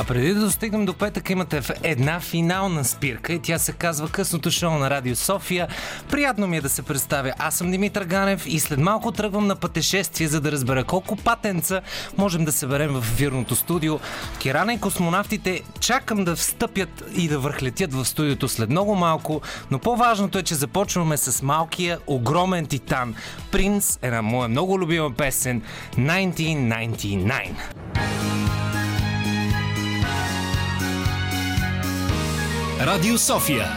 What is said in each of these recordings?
А преди да достигнем до петък, имате една финална спирка и тя се казва Късното шоу на Радио София. Приятно ми е да се представя. Аз съм Димитър Ганев и след малко тръгвам на пътешествие, за да разбера колко патенца можем да съберем в вирното студио. Кирана и космонавтите чакам да встъпят и да върхлетят в студиото след много малко, но по-важното е, че започваме с малкия, огромен титан. Принц е на моя много любима песен 1999. Радио София.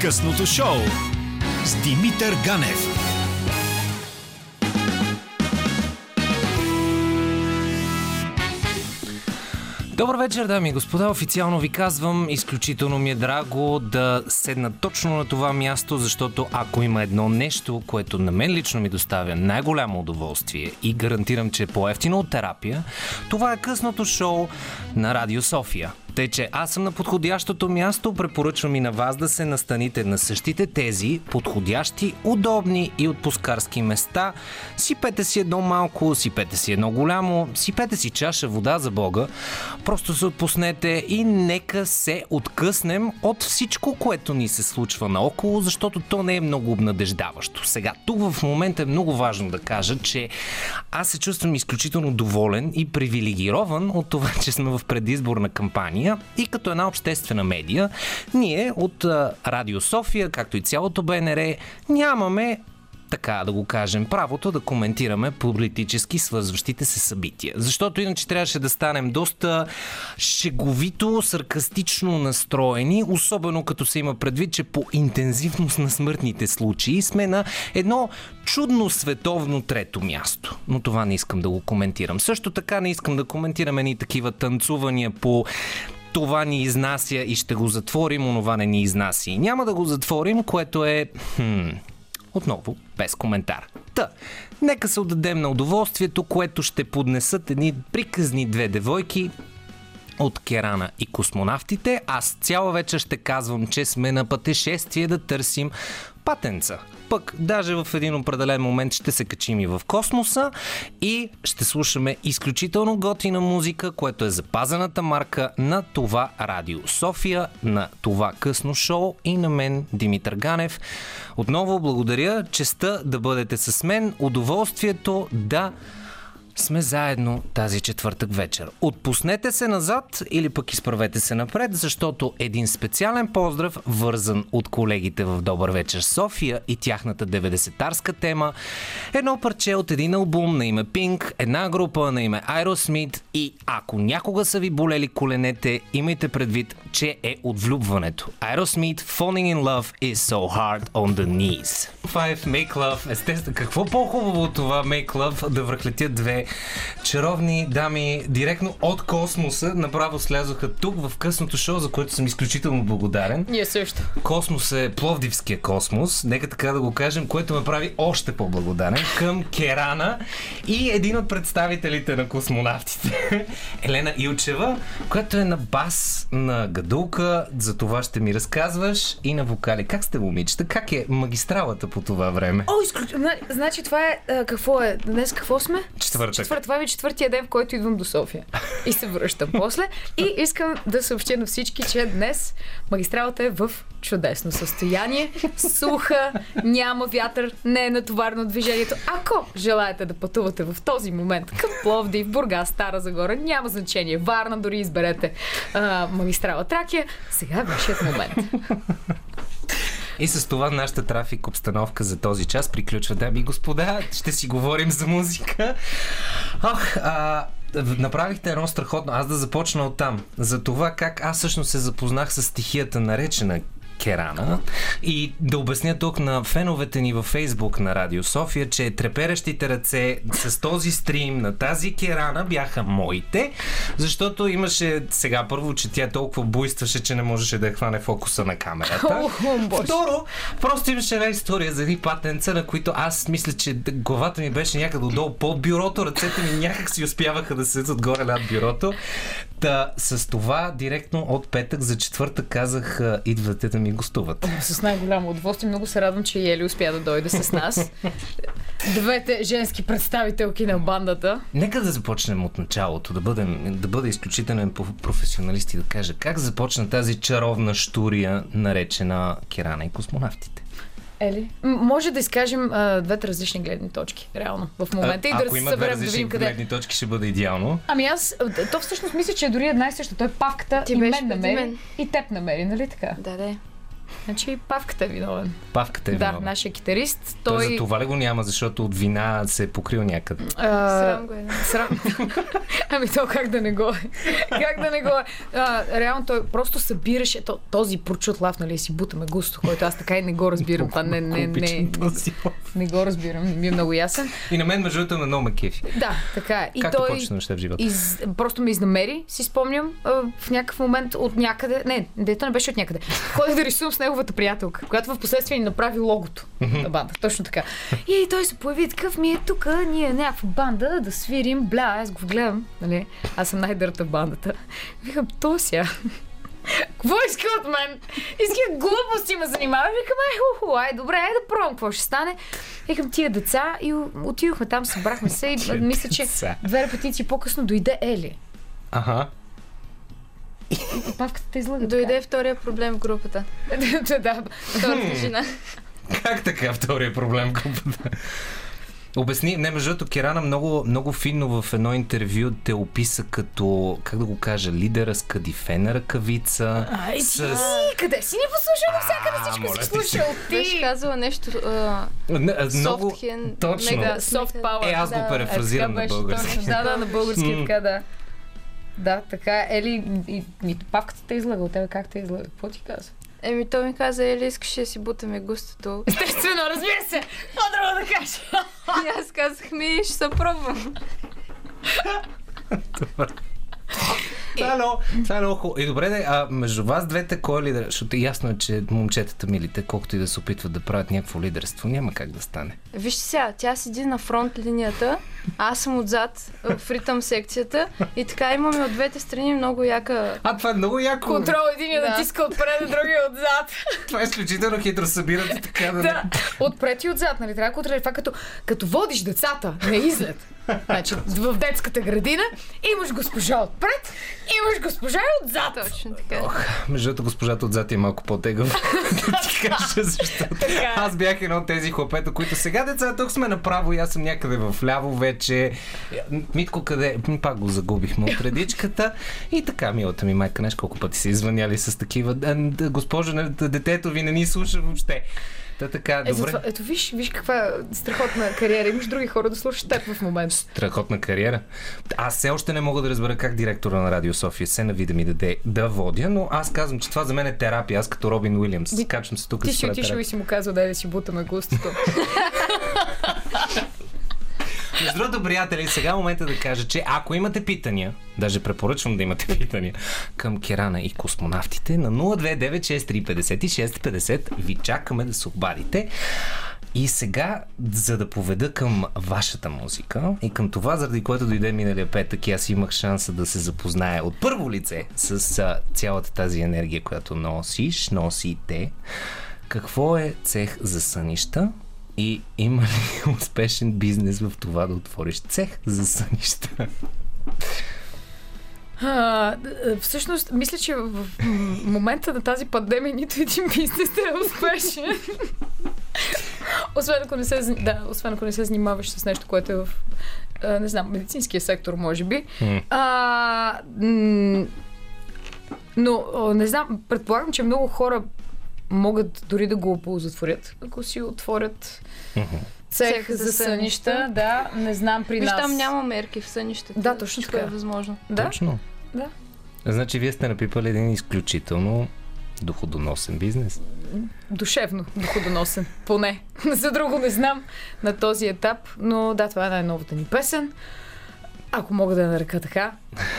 Късното шоу с Димитър Ганев. Добър вечер, дами и господа. Официално ви казвам, изключително ми е драго да седна точно на това място, защото ако има едно нещо, което на мен лично ми доставя най-голямо удоволствие и гарантирам, че е по-ефтино от терапия, това е късното шоу на Радио София. Тъй, че аз съм на подходящото място, препоръчвам и на вас да се настаните на същите тези подходящи, удобни и отпускарски места. Сипете си едно малко, сипете си едно голямо, сипете си чаша вода за Бога. Просто се отпуснете и нека се откъснем от всичко, което ни се случва наоколо, защото то не е много обнадеждаващо. Сега, тук в момента е много важно да кажа, че аз се чувствам изключително доволен и привилегирован от това, че сме в предизборна кампания и като една обществена медия, ние от Радио София, както и цялото БНР, нямаме така да го кажем, правото да коментираме политически свързващите се събития. Защото иначе трябваше да станем доста шеговито, саркастично настроени, особено като се има предвид, че по интензивност на смъртните случаи сме на едно чудно световно трето място. Но това не искам да го коментирам. Също така не искам да коментираме ни такива танцувания по това ни изнася и ще го затворим, онова не ни изнася. И няма да го затворим, което е... Хм, отново, без коментар. Та, нека се отдадем на удоволствието, което ще поднесат едни приказни две девойки, от Керана и космонавтите. Аз цяла вечер ще казвам, че сме на пътешествие да търсим патенца. Пък даже в един определен момент ще се качим и в космоса и ще слушаме изключително готина музика, което е запазената марка на това радио София, на това късно шоу и на мен Димитър Ганев. Отново благодаря, честа да бъдете с мен, удоволствието да сме заедно тази четвъртък вечер. Отпуснете се назад или пък изправете се напред, защото един специален поздрав, вързан от колегите в Добър вечер София и тяхната 90-тарска тема, едно парче от един албум на име Pink, една група на име Aerosmith и ако някога са ви болели коленете, имайте предвид, че е от влюбването. Aerosmith Falling in Love is so hard on the knees. Five Make Love, естествено, какво по-хубаво от това Make Love да връхлетят две чаровни дами директно от космоса направо слязоха тук в късното шоу, за което съм изключително благодарен. Ние също. Космос е Пловдивския космос, нека така да го кажем, което ме прави още по-благодарен към Керана и един от представителите на космонавтите, Елена Илчева, която е на бас на гадулка, за това ще ми разказваш и на вокали. Как сте, момичета? Как е магистралата по това време? О, изключ... Значи това е... Какво е? Днес какво сме? Четвъртък. Четвърт, това ми е четвъртия ден, в който идвам до София. И се връщам после. И искам да съобщя на всички, че днес магистралата е в чудесно състояние. Суха, няма вятър, не е натоварно движението. Ако желаете да пътувате в този момент към Пловдив, Бургас, Стара Загора, няма значение. Варна дори изберете а, магистрала Тракия. Сега е вашият момент. И с това нашата трафик обстановка за този час приключва. Дами и господа, ще си говорим за музика. Ох, а, направихте едно страхотно. Аз да започна от там. За това как аз всъщност се запознах с стихията наречена Керана. И да обясня тук на феновете ни във Фейсбук на Радио София, че треперещите ръце с този стрим на тази Керана бяха моите, защото имаше сега първо, че тя толкова буйстваше, че не можеше да я хване фокуса на камерата. Второ, просто имаше една история за едни патенца, на които аз мисля, че главата ми беше някъде отдолу под бюрото, ръцете ми някак си успяваха да седят отгоре над бюрото. Та, с това директно от петък за четвъртък казах, идвате да ми гостуват. С най-голямо удоволствие. Много се радвам, че Ели успя да дойде с нас. Двете женски представителки на бандата. Нека да започнем от началото, да, бъдем, да бъда изключителен по- професионалист и да кажа как започна тази чаровна штурия, наречена Кирана и космонавтите. Ели? М- може да изкажем а, двете различни гледни точки, реално, в момента. А, и да ако има две да различни видим къде. гледни точки, ще бъде идеално. Ами аз, то всъщност мисля, че е дори една и съща. Той павката Ти и мен намери, мен. и теб намери, нали така? Да, да. Значи и павката е виновен. Павката е да, виновна. нашия китарист. Той... Той... за това ли го няма, защото от вина се е покрил някъде? А, Срам го е. Срам. ами то как да не го е? Как да не го е? А, реално той просто събираше то, този прочут лав, нали, си бутаме густо, който аз така и не го разбирам. Това не, не, не, не, този лов. не го разбирам, не ми е много ясен. И на мен, между другото, ме много ме кефи. Да, така е. И Както той повечето неща в живота. из... просто ме изнамери, си спомням, в някакъв момент от някъде. Не, дето не беше от някъде. Ходех да рисувам с неговата приятелка, която в последствие ни направи логото на банда. Точно така. И той се появи такъв, ми е тук, ние някаква банда да свирим, бля, аз го гледам, нали? Аз съм най-дърта в бандата. Викам, то сега. Какво иска от мен? Иска глупости ме занимава. Викам, ай, ху, ай, добре, ай да пробвам какво ще стане. Викам, тия деца и отидохме там, събрахме се и мисля, че две репетиции по-късно дойде Ели. Аха. И павката те излага. Дойде втория проблем в групата. така. да, Втората жена. Как така втория проблем групата? Обясни, не, между другото, Кирана много, много финно в едно интервю те описа като, как да го кажа, лидера с кадифена ръкавица. Ай, с... ти, къде си ни послушал навсякъде А, всичко си ти слушал Беше ти? казала нещо много... точно. мега Да, soft power. Е, аз го да, перефразирам е, на български. Да, да, на български е така, да. Да, така е. Ели, и, и, павката те излага от тебе. Как те излага? Какво ти казва? Еми, той ми каза, ели, искаш да си бутаме густото. Естествено, разбира се. Какво друго да кажа? И аз казах, ми, ще се пробвам. Това е много, това е много хубаво. И добре, де, а между вас двете, кой е лидер? Защото ясно е, че момчетата милите, колкото и да се опитват да правят някакво лидерство, няма как да стане. Вижте сега, тя седи на фронт линията, а аз съм отзад в ритъм секцията и така имаме от двете страни много яка... А, това е много яко. Контрол един я Да. натиска отпред, а другия отзад. Това е изключително хитро събирате така да, Да, отпред и отзад, нали? Трябва да контролираш. Това като, като водиш децата на излет. Значи, в детската градина имаш госпожа отпред, имаш госпожа отзад. Точно така. Ох, между другото, госпожата отзад е малко по-тегава. да ти кажа, защото Така. аз бях едно от тези хлопета, които сега деца, тук сме направо и аз съм някъде в ляво вече. Митко къде? Пак го загубихме от редичката. И така, милата ми майка, знаеш колко пъти се извъняли с такива. «Да, да, Госпожо, не- да, детето ви не ни слуша въобще. Та така, Е, добре. затова, ето виж, виж каква страхотна кариера. Имаш други хора да слушат теб в момента. Страхотна кариера. Аз все още не мога да разбера как директора на Радио София се навида ми даде да водя, но аз казвам, че това за мен е терапия. Аз като Робин Уилямс. Качвам се тук Ти си отишъл и си му казал, дай да си бутаме густото. Между другото, приятели, сега е момента да кажа, че ако имате питания, даже препоръчвам да имате питания към Керана и космонавтите, на 029635650 ви чакаме да се обадите. И сега, за да поведа към вашата музика и към това, заради което дойде миналия петък и аз имах шанса да се запозная от първо лице с цялата тази енергия, която носиш, носите, какво е цех за сънища и има ли успешен бизнес в това да отвориш цех за сънища? А, д- всъщност, мисля, че в момента на тази пандемия нито един бизнес не е успешен. освен ако не се, да, освен ако не се занимаваш с нещо, което е в, а, не знам, медицинския сектор, може би. А, но, не знам, предполагам, че много хора могат дори да го оползотворят, ако си отворят цех, за, за сънища. Да, не знам при Виж, нас. там няма мерки в сънищата. Да, точно Всичко така. е възможно. Да, Точно. да. Значи вие сте напипали един изключително доходоносен бизнес. душевно доходоносен. Поне. За друго не знам на този етап, но да, това е най-новата ни песен. Ако мога да я нарека така,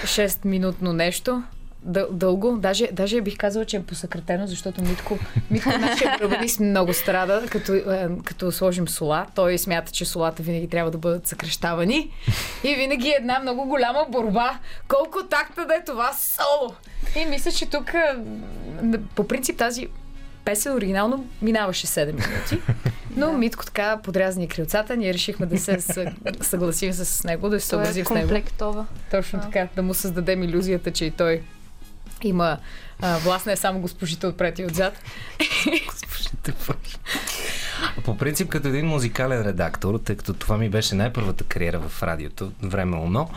6-минутно нещо. Дъл- дълго. Даже, даже бих казала, че е посъкратено, защото Митко, Митко нашия барабанист много страда, като, е, като сложим сола. Той смята, че солата винаги трябва да бъдат съкрещавани. И винаги е една много голяма борба. Колко такта да е това соло. И мисля, че тук е, по принцип тази песен оригинално минаваше 7 минути. Но Митко така подрязни крилцата, ние решихме да се съ- съгласим с него, да се е съобразим с него. комплектова. Точно така, да му създадем иллюзията, че и той има а, власт, не е само госпожите отпред и отзад. По принцип, като един музикален редактор, тъй като това ми беше най-първата кариера в радиото, време оно,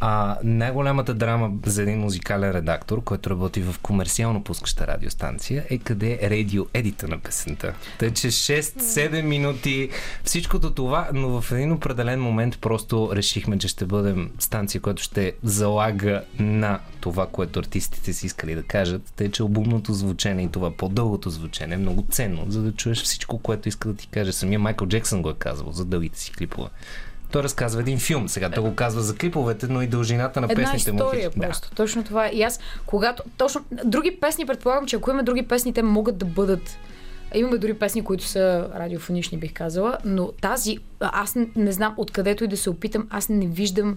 а най-голямата драма за един музикален редактор, който работи в комерциално пускаща радиостанция, е къде е радио едита на песента. Тъй, че 6-7 минути, всичкото това, но в един определен момент просто решихме, че ще бъдем станция, която ще залага на това, което артистите си искали да кажат. Тъй, че албумното звучение и това по-дългото звучение е много ценно, за да чуеш всичко, което иска да ти каже. Самия Майкъл Джексън го е казвал за дългите си клипове. Той разказва един филм. Сега той го казва за клиповете, но и дължината на Една песните му. история Да. просто. Точно това. е. И аз, когато... Точно... Други песни, предполагам, че ако има други песни, те могат да бъдат Имаме дори песни, които са радиофонични, бих казала, но тази, аз не знам откъдето и да се опитам, аз не виждам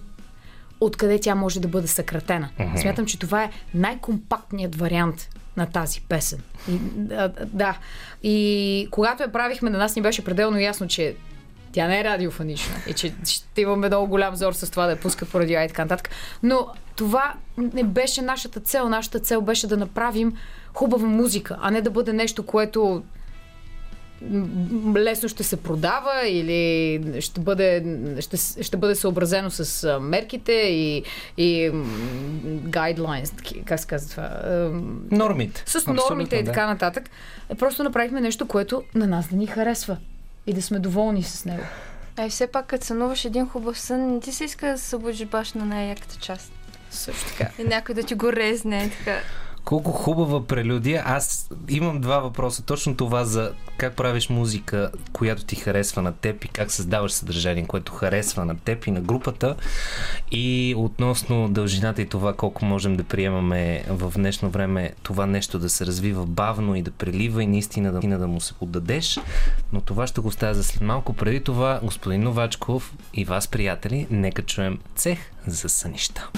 откъде тя може да бъде съкратена. Мгм. Смятам, че това е най-компактният вариант на тази песен. И, да, да. И когато я правихме, на нас ни беше пределно ясно, че тя не е радиофонична и че ще имаме много голям зор с това да я пускат по радио и така нататък. Но това не беше нашата цел. Нашата цел беше да направим хубава музика, а не да бъде нещо, което лесно ще се продава или ще бъде, ще, ще бъде съобразено с мерките и, и таки- как се казва това? Нормите. с Абсолютно, нормите и да. така нататък. Е, Просто направихме нещо, което на нас да ни харесва и да сме доволни с него. А и все пак, като сънуваш един хубав сън, не ти се иска да се събудиш баш на най-яката част. Също така. И някой да ти го резне, така. Колко хубава прелюдия. Аз имам два въпроса. Точно това за как правиш музика, която ти харесва на теб и как създаваш съдържание, което харесва на теб и на групата. И относно дължината и това колко можем да приемаме в днешно време това нещо да се развива бавно и да прелива и наистина да, да му се поддадеш. Но това ще го оставя за след малко. Преди това, господин Новачков и вас, приятели, нека чуем цех за сънища.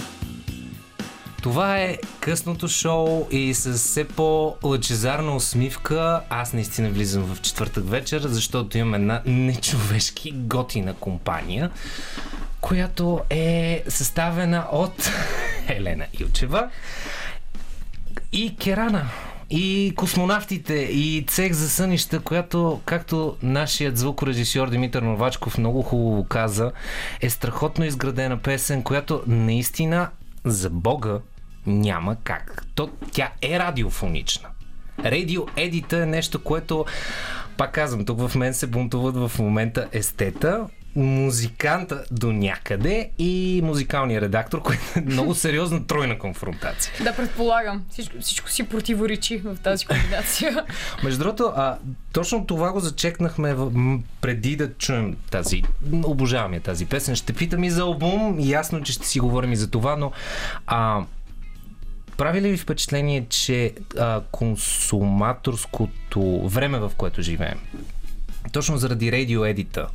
Това е късното шоу и с все по-лъчезарна усмивка аз наистина влизам в четвъртък вечер, защото имам една нечовешки готина компания, която е съставена от Елена Илчева и Керана. И космонавтите, и цех за сънища, която, както нашият звукорежисьор Димитър Новачков много хубаво каза, е страхотно изградена песен, която наистина за Бога няма как. То, тя е радиофонична. Радио едита е нещо, което, пак казвам, тук в мен се бунтуват в момента естета, музиканта до някъде и музикалния редактор, което е много сериозна тройна конфронтация. Да, предполагам. Всичко, всичко си противоречи в тази комбинация. Между другото, а, точно това го зачекнахме в, преди да чуем тази. Обожавам я тази песен. Ще питам и за албум. Ясно, че ще си говорим и за това, но а, прави ли ви впечатление, че а, консуматорското време, в което живеем, точно заради радио едита,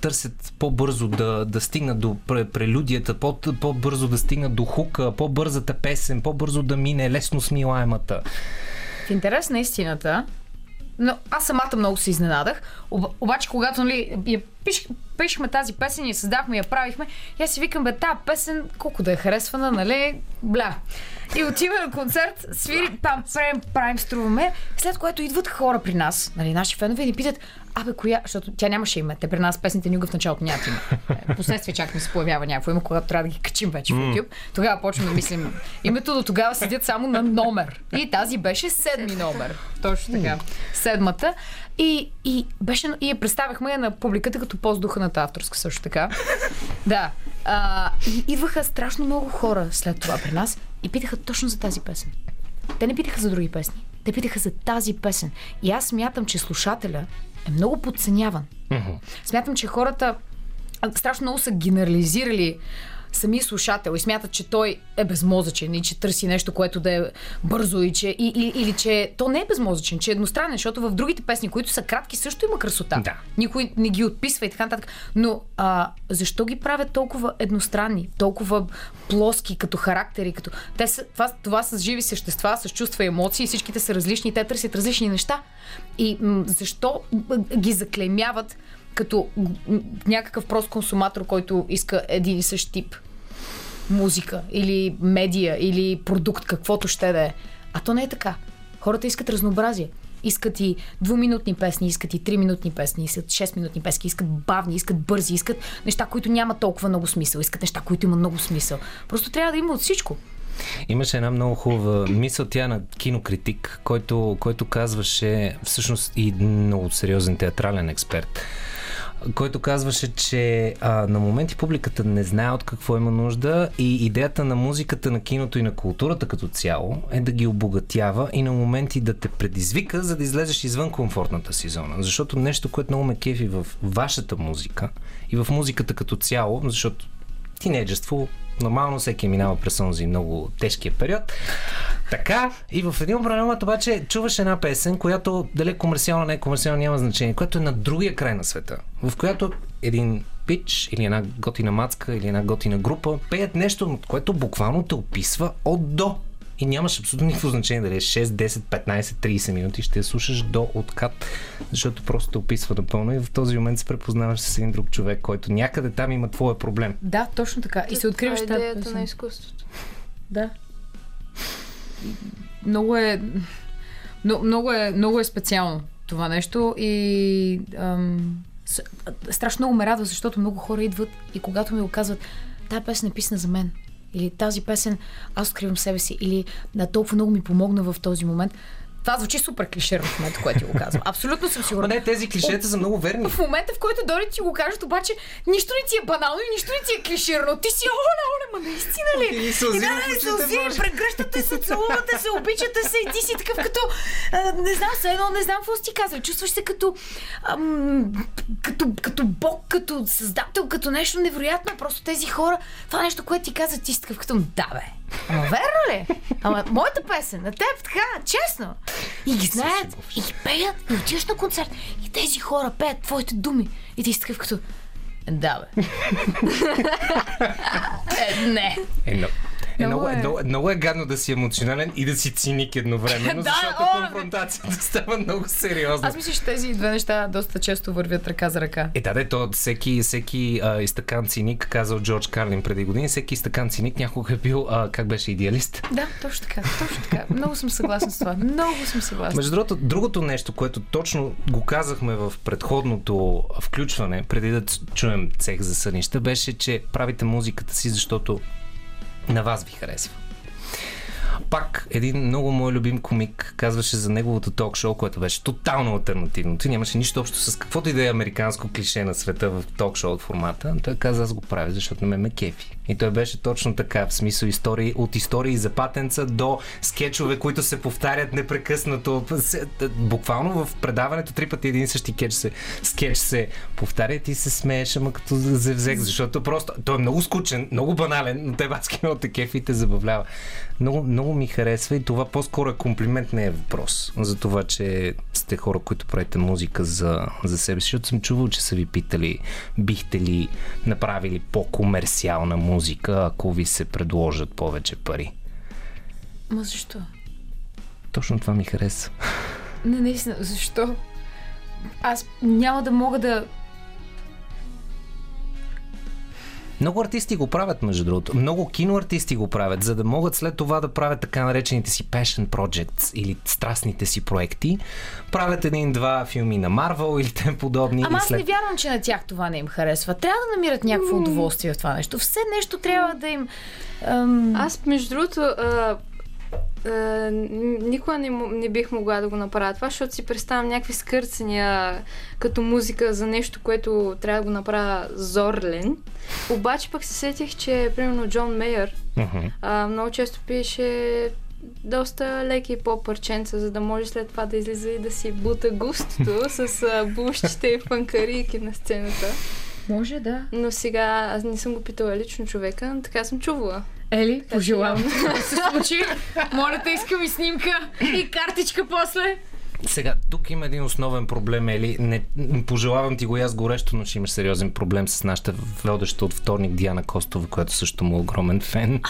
търсят по-бързо да, да стигнат до пре- прелюдията, по- по-бързо да стигнат до хука, по-бързата песен, по-бързо да мине лесно смилаемата. В интерес на истината, но аз самата много се изненадах. Об, обаче, когато нали, я пиш, пишехме тази песен и създахме, я правихме, и аз си викам, бе, тази песен, колко да е харесвана, нали, бля. И отиваме на концерт, свири, там правим, правим, струваме, след което идват хора при нас, нали, наши фенове, и ни питат, абе, коя, защото тя нямаше име, те при нас песните никога в началото нямат име. Е, Последствие чак ми се появява някакво име, когато трябва да ги качим вече в YouTube. Тогава почваме да мислим името, до тогава седят само на номер. И тази беше седми номер. Точно така. Седмата. И, и, беше, и я представяхме я на публиката като по-здуханата авторска също така. Да. А, и идваха страшно много хора след това при нас и питаха точно за тази песен. Те не питаха за други песни. Те питаха за тази песен. И аз смятам, че слушателя е много подценяван. Смятам, че хората страшно много са генерализирали самия слушател и смятат, че той е безмозъчен и че търси нещо, което да е бързо и че, и, или, или че то не е безмозъчен, че е едностранен, защото в другите песни, които са кратки, също има красота. Да. Никой не ги отписва и така нататък. Но а, защо ги правят толкова едностранни, толкова плоски като характери? Като... Те са, това, това са живи същества, с чувства и емоции, всичките са различни, те търсят различни неща. И м- защо ги заклемяват като някакъв прост консуматор, който иска един и същ тип музика или медия или продукт, каквото ще да е. А то не е така. Хората искат разнообразие. Искат и двуминутни песни, искат и триминутни песни, искат 6 минутни песни, искат бавни, искат бързи, искат неща, които няма толкова много смисъл, искат неща, които има много смисъл. Просто трябва да има от всичко. Имаше една много хубава мисъл, тя е на кинокритик, който, който казваше, всъщност и много сериозен театрален експерт, който казваше, че а, на моменти публиката не знае от какво има нужда и идеята на музиката, на киното и на културата като цяло е да ги обогатява и на моменти да те предизвика, за да излезеш извън комфортната си зона. Защото нещо, което много ме кефи в вашата музика и в музиката като цяло, защото тинейджерство, нормално всеки е минава през този много тежкия период. Така, и в един определен момент обаче чуваш една песен, която дали е комерциална, не е комерциална, няма значение, която е на другия край на света, в която един пич или една готина мацка или една готина група пеят нещо, което буквално те описва от до. И нямаш абсолютно никакво значение дали е 6, 10, 15, 30 минути, ще я слушаш до откат, защото просто те описва напълно и в този момент се препознаваш с един друг човек, който някъде там има твоя проблем. Да, точно така. И се откриваш Това е тази идеята песен. на изкуството. Да. Много е, но, много е. Много е специално това нещо и ам, страшно много ме радва, защото много хора идват и когато ми го казват, тази песен е писана за мен. Или тази песен аз откривам себе си. Или да, толкова много ми помогна в този момент. Това звучи супер клиширано в момента, което ти го казвам. Абсолютно съм сигурна. не, тези клишета са много верни. В момента, в който дори ти го кажат, обаче нищо не ти е банално и нищо не ти е клиширано. Ти си, оле, оле, ма наистина ли? И сълзи И да, да, сълзи, прегръщате се, целувате се, обичате се и ти си такъв като, а, не знам, все едно, не знам какво си ти казва. Чувстваш се като, ам, като, като бог, като създател, като нещо невероятно. Просто тези хора, това нещо, което ти казват, ти си такъв като, да бе, Ама верно ли? Ама моята песен, на теб така, честно. И ги знаят, и ги пеят, и отиваш на концерт. И тези хора пеят твоите думи. И ти си такъв като... Да, бе. е, не. Е, но, е, Много много, е, е. много, много е гадно да си емоционален и да си циник едновременно, Да, защото о, бе. конфронтацията става много сериозна. Аз мисля, че тези две неща доста често вървят ръка за ръка. Е, да, да, то всеки, всеки а, изтъкан циник, казал Джордж Карлин преди години, всеки изтъкан циник някога е бил, а, как беше, идеалист. Да, точно така, точно така. Много съм съгласна с това. Много съм съгласна. Между другото, другото нещо, което точно го казахме в предходното включване, преди да чуем цех за сънища, беше, че правите музиката си, защото на вас ви харесва. Пак един много мой любим комик казваше за неговото ток-шоу, което беше тотално альтернативно. Ти нямаше нищо общо с каквото и да е американско клише на света в ток-шоу от формата. Той каза, аз го правя, защото на мен ме кефи. И той беше точно така, в смисъл истории, от истории за патенца до скетчове, които се повтарят непрекъснато. Буквално в предаването три пъти един същи скетч се, скетч се повтаря и се смееш, ама като зевзек, защото просто той е много скучен, много банален, но те баски те кефи и те забавлява. Много, много ми харесва и това по-скоро е комплимент, не е въпрос. За това, че сте хора, които правите музика за, за себе си, защото съм чувал, че са ви питали, бихте ли направили по-комерциална музика, ако ви се предложат повече пари. Ма защо? Точно това ми хареса. Не, наистина, защо? Аз няма да мога да... Много артисти го правят, между другото. Много киноартисти го правят, за да могат след това да правят така наречените си passion projects или страстните си проекти. Правят един-два филми на Марвел или тем подобни. Ама и аз след... не вярвам, че на тях това не им харесва. Трябва да намират някакво удоволствие в това нещо. Все нещо трябва да им... Ам... Аз, между другото, а, н- никога не, не бих могла да го направя това, защото си представям някакви скърцания като музика за нещо, което трябва да го направя зорлен. Обаче пък се сетих, че примерно Джон Мейер Мгм. а, много често пише доста леки по-парченца, за да може след това да излиза и да си бута густото с а, бушчите и фанкарийки на сцената. Може, да. Но сега аз не съм го питала лично човека, но така съм чувала. Ели, пожелавам да се случи. Моля те, искам и снимка и картичка после. Сега, тук има един основен проблем, Ели. Не, пожелавам ти го и аз горещо, но ще имаш сериозен проблем с нашата водеща от вторник Диана Костова, която също му е огромен фен.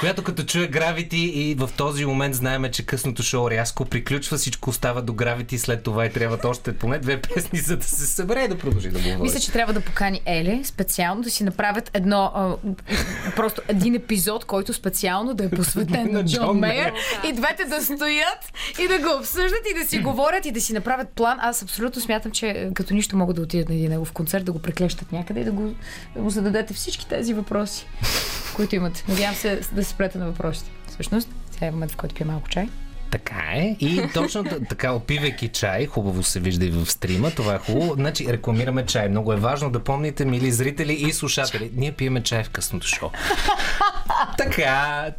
Която като чуе Гравити и в този момент знаеме, че късното шоу рязко приключва, всичко остава до Гравити, след това и трябват още поне две песни, за да се събере и да продължи да говори. Мисля, че трябва да покани Ели специално да си направят едно, а, просто един епизод, който специално да е посветен на Джон Мейер и двете да стоят и да го обсъждат и да си говорят и да си направят план. Аз абсолютно смятам, че като нищо могат да отидат на един негов концерт, да го преклещат някъде и да, го, да му зададете всички тези въпроси, които имат. Надявам се да се спрете на въпросите. Всъщност, сега е момент, в който пия малко чай. Така е. И точно така, опивайки чай, хубаво се вижда и в стрима, това е хубаво. Значи, рекламираме чай. Много е важно да помните, мили зрители и слушатели. Ние пиеме чай в късното шоу. така.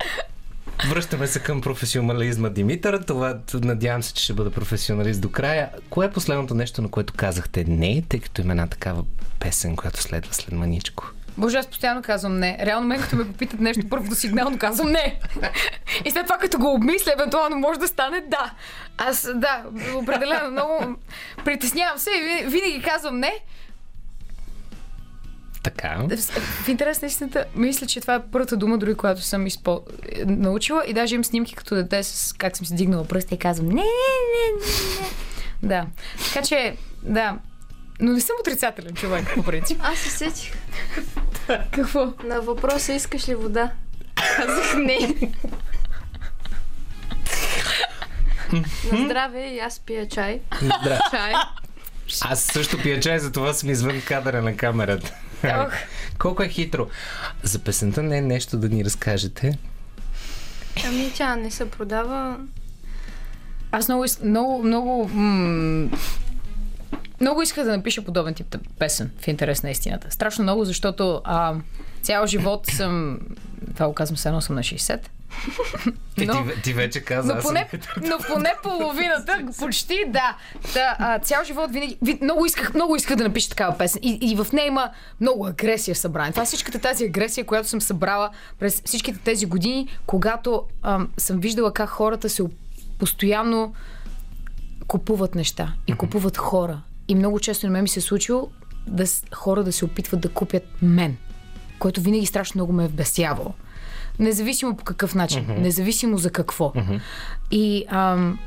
Връщаме се към професионализма Димитър. Това надявам се, че ще бъда професионалист до края. Кое е последното нещо, на което казахте не, тъй като има една такава песен, която следва след маничко? Боже, аз постоянно казвам не. Реално мен, като ме попитат нещо, първото сигнално казвам не. И след това, като го обмисля, евентуално може да стане да. Аз, да, определено много притеснявам се и ви- винаги казвам не. Така. В, интерес на истината, мисля, че това е първата дума, дори която съм изпо... научила и даже имам снимки като дете с как съм си дигнала пръста и казвам не, не, не, не, не. Да. Така че, да. Но не съм отрицателен човек, по принцип. Аз се сетих. Какво? На въпроса искаш ли вода? Казах не. На здраве и аз пия чай. Здраве. Чай. Аз също пия чай, затова съм извън кадъра на камерата. Ох. Колко е хитро. За песента не е нещо да ни разкажете. Ами тя не се продава. Аз много, много, много, м- много исках да напиша подобен тип песен в интерес на истината. Страшно много, защото а, цял живот съм, това го казвам, все едно съм на 60. Ти, Но- ти, ти вече каза, Но поне, но поне половината, почти да. да а, цял живот винаги, ви, много, исках, много исках да напиша такава песен. И, и в нея има много агресия събрана. Това е всичката тази агресия, която съм събрала през всичките тези години, когато ам, съм виждала как хората се постоянно купуват неща и купуват хора. И много често на мен ми се е случило да, хора да се опитват да купят мен, което винаги страшно много ме е вбесявало. Независимо по какъв начин, mm-hmm. независимо за какво. Mm-hmm. И ам,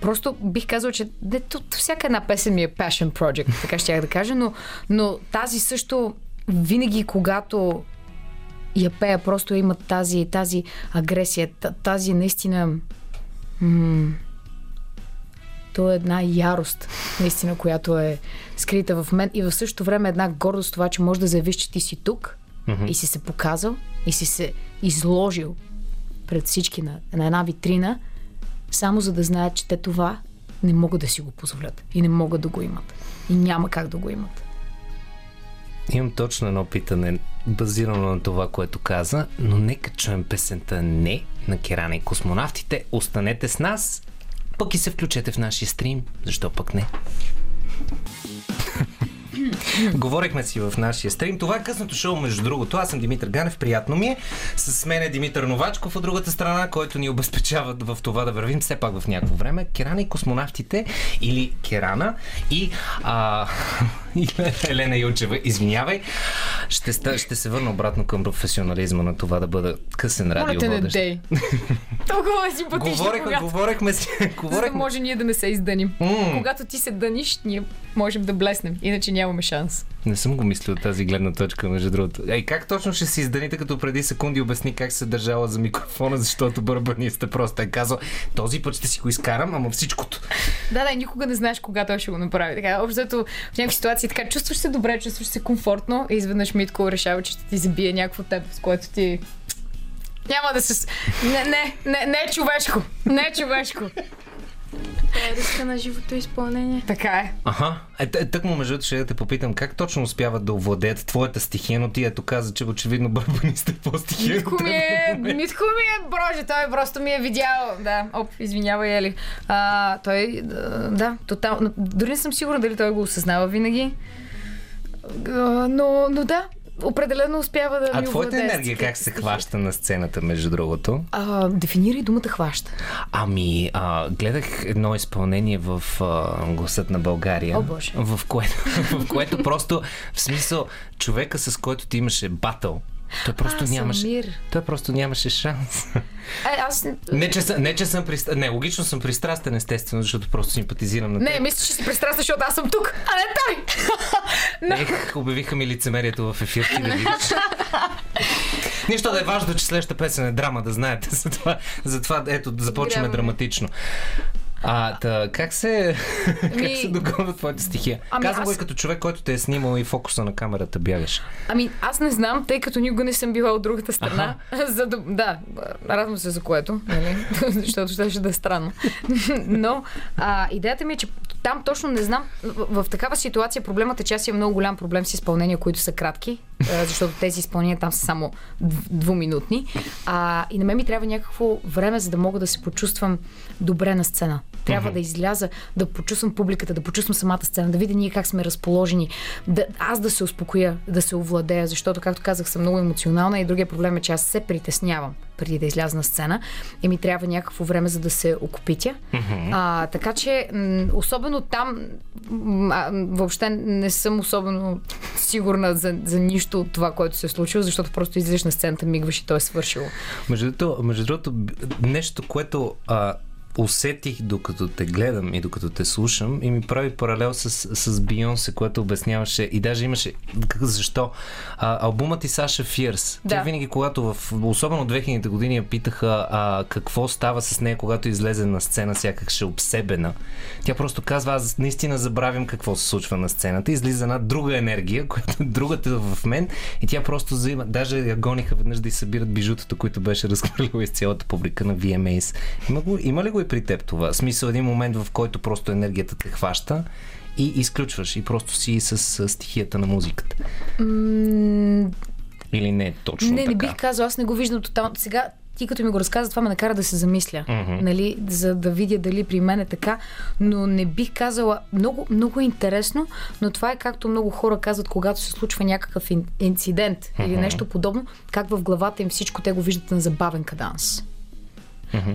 просто бих казал, че де, то, всяка една песен ми е passion project, така ще я да кажа, но, но тази също винаги, когато я пея, просто има тази, тази агресия, та- тази наистина м- то е една ярост, наистина, която е скрита в мен и в същото време една гордост това, че можеш да заявиш, че ти си тук mm-hmm. и си се показал и си се изложил пред всички на, на една витрина, само за да знаят, че те това не могат да си го позволят и не могат да го имат. И няма как да го имат. Имам точно едно питане, базирано на това, което каза, но нека чуем песента Не на Керана и космонавтите. Останете с нас, пък и се включете в нашия стрим. Защо пък не? Говорихме си в нашия стрим. Това е късното шоу, между другото. Аз съм Димитър Ганев, приятно ми е. С мен е Димитър Новачков от другата страна, който ни обезпечава в това да вървим все пак в някакво време. Керана и космонавтите или Керана и, а, Елена Юнчева. Извинявай. Ще, ста, ще се върна обратно към професионализма на това да бъда късен радиоводещ. Толкова е симпатично. Говорихме, когато- говорихме си. За да Говорихме. може ние да не се издъним. М. Когато ти се дъниш, ние можем да блеснем. Иначе нямаме шанс. Не съм го мислил от тази гледна точка, между другото. Ей, как точно ще се изданите, като преди секунди обясни как се държала за микрофона, защото бърбанистът просто е казал, този път ще си го изкарам, ама всичкото. Да, да, никога не знаеш кога той ще го направи. Така, общото в някакви ситуации така чувстваш се добре, чувстваш се комфортно и изведнъж Митко решава, че ще ти забие някакво теб, с което ти няма да се... Не, не, не, не е човешко. Не е човешко. Това е риска на живото изпълнение. Така е. Аха. Е, тък му между ще да те попитам, как точно успяват да овладеят твоята стихия, но ти ето каза, че очевидно бърбанистът е по-стихия. Митко ми е, Митко ми е, броже, той просто ми е видял. Да, оп, извинявай, Ели. А, той, да, тотално. Дори не съм сигурна дали той го осъзнава винаги. Но, но да, определено успява да А ми твоята енергия как се хваща на сцената, между другото? А, дефинирай думата хваща. Ами, а, гледах едно изпълнение в а, Гласът на България. О, Боже. В което, в което просто, в смисъл, човека с който ти имаше батъл, той просто А, нямаше. Самир. Той просто нямаше шанс. Е, аз... Не, че съм, не, че съм пристрастен. Не, логично съм пристрастен, естествено, защото просто симпатизирам на Не, теб. мисля, че си пристрастен, защото аз съм тук, а не той! Ех, обявиха ми лицемерието в ефир, ти да видиш. Нищо да е важно, че следващата песен е драма, да знаете. Затова, затова ето, започваме драматично. А, та, как се, как Ами- се догонва твоята стихия? Ами Казвам го аз- и като човек, който те е снимал и фокуса на камерата бягаш. Ами, аз не знам, тъй като никога не съм била от другата страна. За да, да, радвам се за което, нали? защото ще да е странно. Но а, идеята ми е, че там точно не знам, в, в такава ситуация проблемът е, че аз имам много голям проблем с изпълнения, които са кратки, защото тези изпълнения там са само дв- двуминутни. А, и на мен ми трябва някакво време, за да мога да се почувствам добре на сцена. Трябва да изляза, да почувствам публиката, да почувствам самата сцена, да видя ние как сме разположени, да, аз да се успокоя, да се овладея, защото, както казах, съм много емоционална и другия проблем е, че аз се притеснявам преди да изляза на сцена и ми трябва някакво време, за да се окупитя. А, така че, м, особено там, въобще не съм особено сигурна за, за нищо от това, което се е случило, защото просто излизаш на сцената, мигваш и то е свършило. Между другото, между другото нещо, което а, усетих докато те гледам и докато те слушам и ми прави паралел с, с Бионсе, което обясняваше и даже имаше защо. А, албумът и Саша Фирс. Тя Да. винаги, когато в, особено 2000-те години я питаха а, какво става с нея, когато излезе на сцена, сякак ще обсебена. Тя просто казва, аз наистина забравям какво се случва на сцената. Излиза една друга енергия, която е другата в мен и тя просто взима. Даже я гониха веднъж да й събират бижутата, които беше разхвърлила из цялата публика на VMAs. Има, го, има ли го и при теб това? В смисъл един момент, в който просто енергията те хваща и изключваш и просто си с, с стихията на музиката. М, Или не е точно Не, така? не бих казал, аз не го виждам тотално. Сега ти като ми го разказа, това ме накара да се замисля, Мгм. нали, за да видя дали при мен е така, но не бих казала, много, много е интересно, но това е както много хора казват, когато се случва някакъв ин- инцидент или нещо подобно, как в главата им всичко те го виждат на забавен каданс.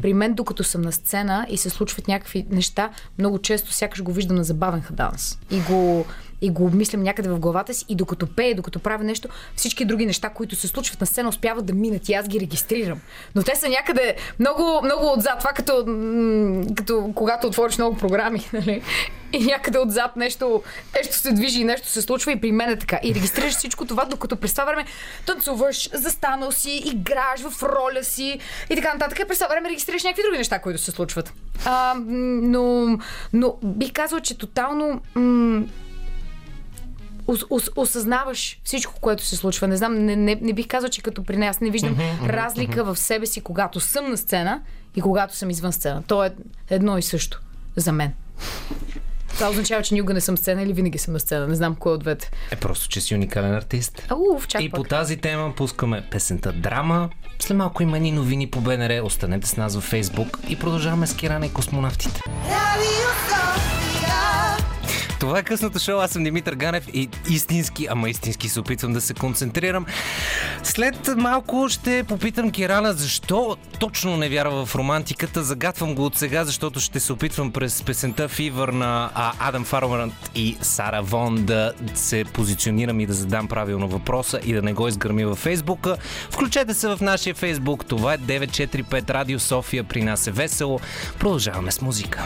При мен, докато съм на сцена и се случват някакви неща, много често сякаш го виждам на забавен хаданс. И го, и го обмислям някъде в главата си и докато пея, докато правя нещо, всички други неща, които се случват на сцена, успяват да минат и аз ги регистрирам. Но те са някъде много, много отзад. Това като, като когато отвориш много програми, нали? И някъде отзад нещо, нещо се движи и нещо се случва и при мен е така. И регистрираш всичко това, докато през това време танцуваш, застанал си, играеш в роля си и така нататък. И през това време регистрираш някакви други неща, които се случват. А, но, но бих казала, че тотално м- ос, ос, осъзнаваш всичко, което се случва. Не знам, не, не, не бих казал, че като при нея аз не виждам разлика в себе си, когато съм на сцена и когато съм извън сцена. То е едно и също за мен. Това означава, че никога не съм сцена или винаги съм на сцена. Не знам кой от двете. Е просто, че си уникален артист. Чак И по тази тема пускаме песента Драма. След малко има ни новини по БНР. Останете с нас във Фейсбук и продължаваме с Кирана и космонавтите. Това е късното шоу. Аз съм Димитър Ганев и истински, ама истински се опитвам да се концентрирам. След малко ще попитам Кирана защо точно не вярва в романтиката. Загатвам го от сега, защото ще се опитвам през песента Фивър на Адам Фармърът и Сара Вон да се позиционирам и да задам правилно въпроса и да не го изгърми във Фейсбука. Включете се в нашия Фейсбук. Това е 945 Радио София. При нас е весело. Продължаваме с музика.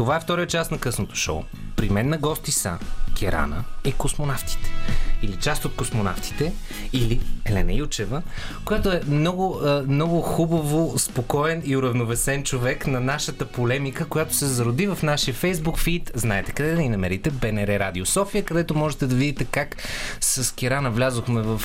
това е втория част на късното шоу. При мен на гости са Керана и космонавтите. Или част от космонавтите, или Елена Ючева, която е много, много хубаво, спокоен и уравновесен човек на нашата полемика, която се зароди в нашия Facebook фид. Знаете къде да ни намерите? БНР Радио София, където можете да видите как с Керана влязохме в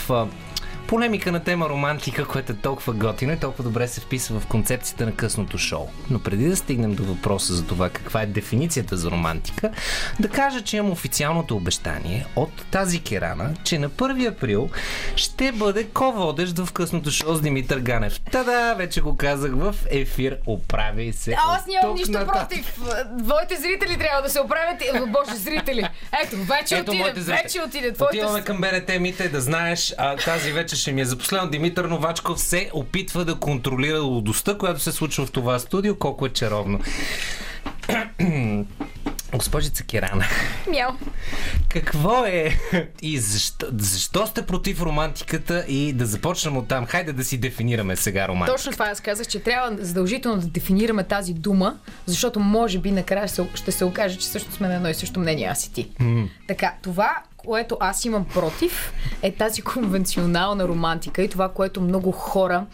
Полемика на тема романтика, която е толкова готина и толкова добре се вписва в концепцията на късното шоу. Но преди да стигнем до въпроса за това каква е дефиницията за романтика, да кажа, че имам официалното обещание от тази керана, че на 1 април ще бъде ко-водещ в късното шоу с Димитър Ганев. Та-да, вече го казах в ефир. Оправяй се. А, аз нямам нищо нататък. против. Твоите зрители трябва да се оправят. Е, Боже, зрители. Ето, вече Ето отиде. Вече отиде. Твоите... Отиваме към БНТ, Мите, да знаеш, а, тази вечер ще ми е за последно. Димитър Новачков се опитва да контролира лудостта, която се случва в това студио, колко е чаровно. Госпожица Керана, Мяу. какво е и защо, защо сте против романтиката и да започнем от там? Хайде да си дефинираме сега романтика. Точно това аз казах, че трябва задължително да дефинираме тази дума, защото може би накрая ще се окаже, че също сме на едно и също мнение, аз и ти. Така, това, което аз имам против, е тази конвенционална романтика и това, което много хора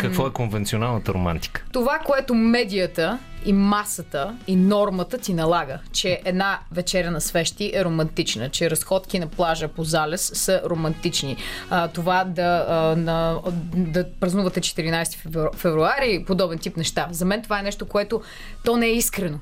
Какво е конвенционалната романтика? това, което медията и масата и нормата ти налага, че една вечеря на свещи е романтична, че разходки на плажа по залез са романтични. А, това да, а, на, да празнувате 14 февру- февруари, подобен тип неща. За мен това е нещо, което то не е искрено.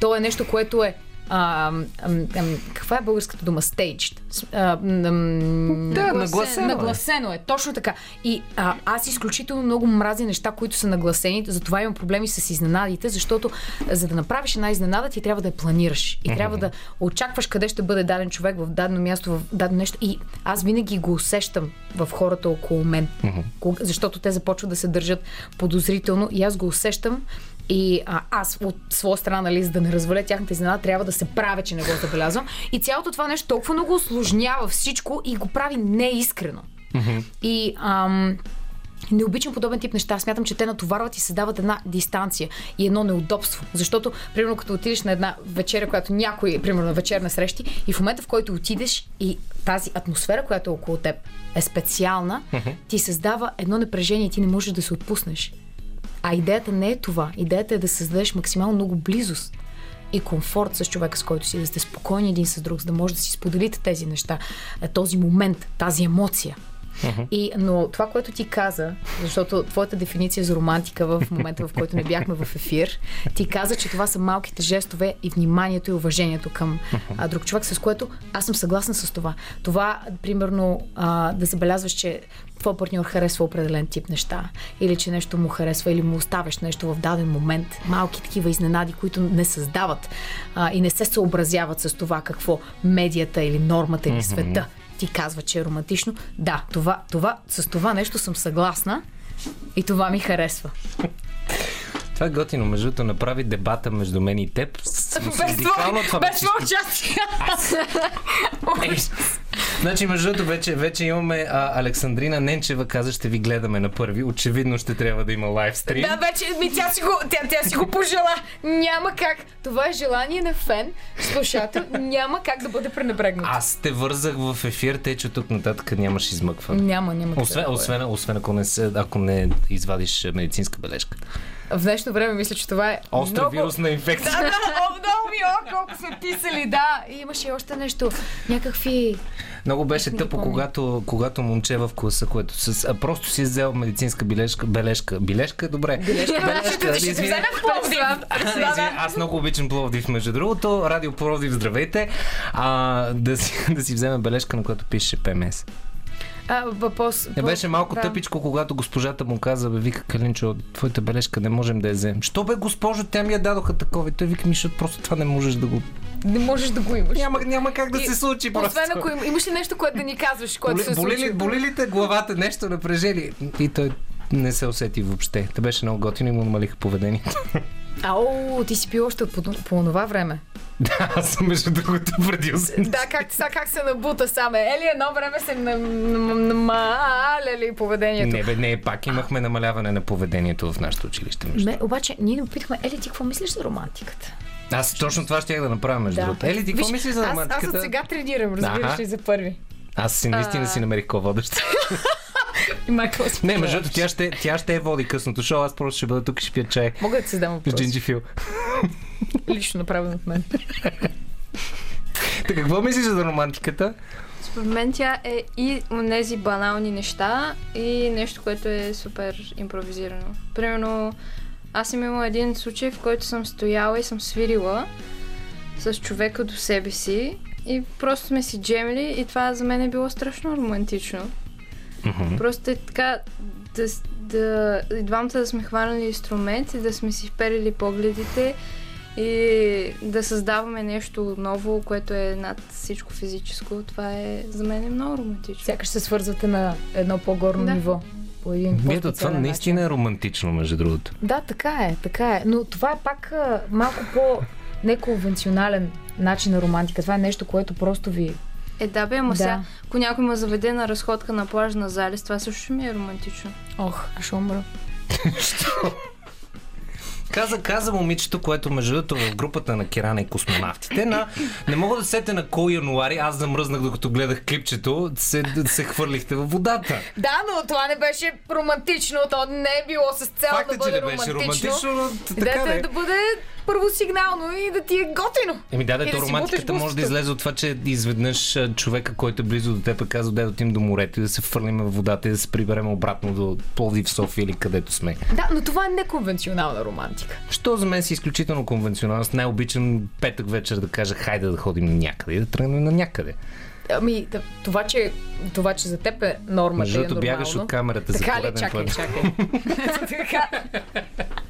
То е нещо, което е а, ам, ам, каква е българската дума? Staged. А, ам, Да, нагласено е. Нагласено е, точно така. И а, аз изключително много мразя неща, които са нагласени, затова имам проблеми с изненадите, защото а, за да направиш една изненада, ти трябва да я планираш. И трябва да очакваш къде ще бъде даден човек в дадено място, в дадено нещо. И аз винаги го усещам в хората около мен. Кога- Защото те започват да се държат подозрително и аз го усещам. И а, аз от своя страна, нали, за да не разваля тяхната изненада, трябва да се правя, че не го забелязвам. И цялото това нещо толкова много осложнява всичко и го прави неискрено. И ам, не обичам подобен тип неща. Смятам, че те натоварват и създават една дистанция и едно неудобство. Защото, примерно, като отидеш на една вечеря, която някой, примерно, вечерна срещи, и в момента, в който отидеш и тази атмосфера, която е около теб, е специална, ти създава едно напрежение и ти не можеш да се отпуснеш. А идеята не е това. Идеята е да създадеш максимално много близост и комфорт с човека, с който си, да сте спокойни един с друг, за да може да си споделите тези неща, е, този момент, тази емоция. И, но това, което ти каза, защото твоята дефиниция за романтика в момента, в който не бяхме в ефир, ти каза, че това са малките жестове и вниманието и уважението към а, друг човек, с което аз съм съгласна с това. Това, примерно, а, да забелязваш, че твой партньор харесва определен тип неща, или че нещо му харесва, или му оставяш нещо в даден момент. Малки такива изненади, които не създават а, и не се съобразяват с това какво медията или нормата или света ти казва, че е романтично. Да, това, това, с това нещо съм съгласна и това ми харесва. Това е готино, между другото, направи дебата между мен и теб. С- това без твое участие. Значи, между другото, вече, вече имаме а, Александрина Ненчева, каза, ще ви гледаме на първи. Очевидно ще трябва да има лайвстрим. Да, вече ми, тя, си го, тя, тя си го пожела. Няма как. Това е желание на фен, слушател. Няма как да бъде пренебрегнато. Аз те вързах в ефир, те, че тук нататък нямаш измъкване. Няма, няма. Освен, да освен, освен ако, не се, ако не извадиш медицинска бележка. В днешно време мисля, че това е Остра много... вирусна инфекция. Да, да, о, много ми, о, колко са писали, да. И имаше и още нещо. Някакви... Много беше тъпо, помня. когато, когато момче в класа, което с, а, просто си е взел медицинска бележка. Бележка. Бележка е добре. Бележка. Ще се извиня. вземе в Пловдив. А, извиня, аз много обичам Пловдив, между другото. Радио Пловдив, здравейте. А, да, си, да си вземе бележка, на която пише ПМС. А, въпрос... Не беше малко да. тъпичко, когато госпожата му каза, бе, вика Калинчо, твоята бележка не можем да я вземем. Що бе, госпожо, тя ми я дадоха такова. И той вика ми, защото просто това не можеш да го... Не можеш да го имаш. Няма, няма как да И се случи просто. Освен ако им, имаш ли нещо, което да ни казваш, което боли, се боли, ли, случи? боли ли те главата, нещо напрежели? И той не се усети въобще. Те беше много готино и му намалиха поведението. Ау, ти си бил още по, по това време. да, аз съм между другото преди 80. Да, как, сега как се набута саме. Ели едно време се нам- нам- намаляли поведението. Не, бе, не, пак имахме намаляване на поведението в нашето училище. Ме, обаче, ние не попитахме, Ели, ти какво мислиш за романтиката? Аз точно това ще да направя, между другото. Ели, ти какво мислиш за аз, аз романтиката? от сега тренирам, разбираш ли, за първи. Аз си наистина си намерих ко-водещ. И майка си Не, между другото, тя ще, тя ще е води късното шоу, аз просто ще бъда тук и ще пия чай. Мога да ти задам С въпрос. джинджифил. Лично направен от мен. Така, какво мислиш за романтиката? Според мен тя е и тези банални неща и нещо, което е супер импровизирано. Примерно, аз съм имала един случай, в който съм стояла и съм свирила с човека до себе си и просто сме си джемили и това за мен е било страшно романтично. Мгм. Просто е така да, да и двамата да сме хванали инструмент и да сме си вперили погледите и да създаваме нещо ново, което е над всичко физическо. Това е за мен е много романтично. Сякаш се свързвате на едно по-горно Да. ниво. По един Ето, това наистина е романтично, между другото. Да, така е, така е. Но това е пак а, малко по неконвенционален начин на романтика. Това е нещо, което просто ви... Е, да бе, ама Да. сега, ако някой ме заведе на разходка на плаж на залез, това също ми е романтично. Ох, аз ще умра. Каза, каза момичето, което между другото в групата на Кирана и космонавтите на... Не мога да сете на кой януари, аз замръзнах докато гледах клипчето, се, се хвърлихте във водата. Да, но това не беше романтично. То не е било с цел Факт да е, че бъде не беше романтично. романтично, но така Идеята да е да бъде първосигнално и да ти е готино. Еми да, да си романтиката може да излезе от това, че изведнъж човека, който е близо до теб, е казал, да отидем до морето и да се фърлим в водата и да се приберем обратно до Пловдив, София или където сме. Да, но това е неконвенционална романтика. Що за мен си изключително конвенционално. Аз най-обичам петък вечер да кажа, хайде да ходим на някъде и да тръгнем на някъде. Ами, да, това, че, това, че за теб е Между и е бягаш от камерата за Така ли? пореден Чакай, чакай.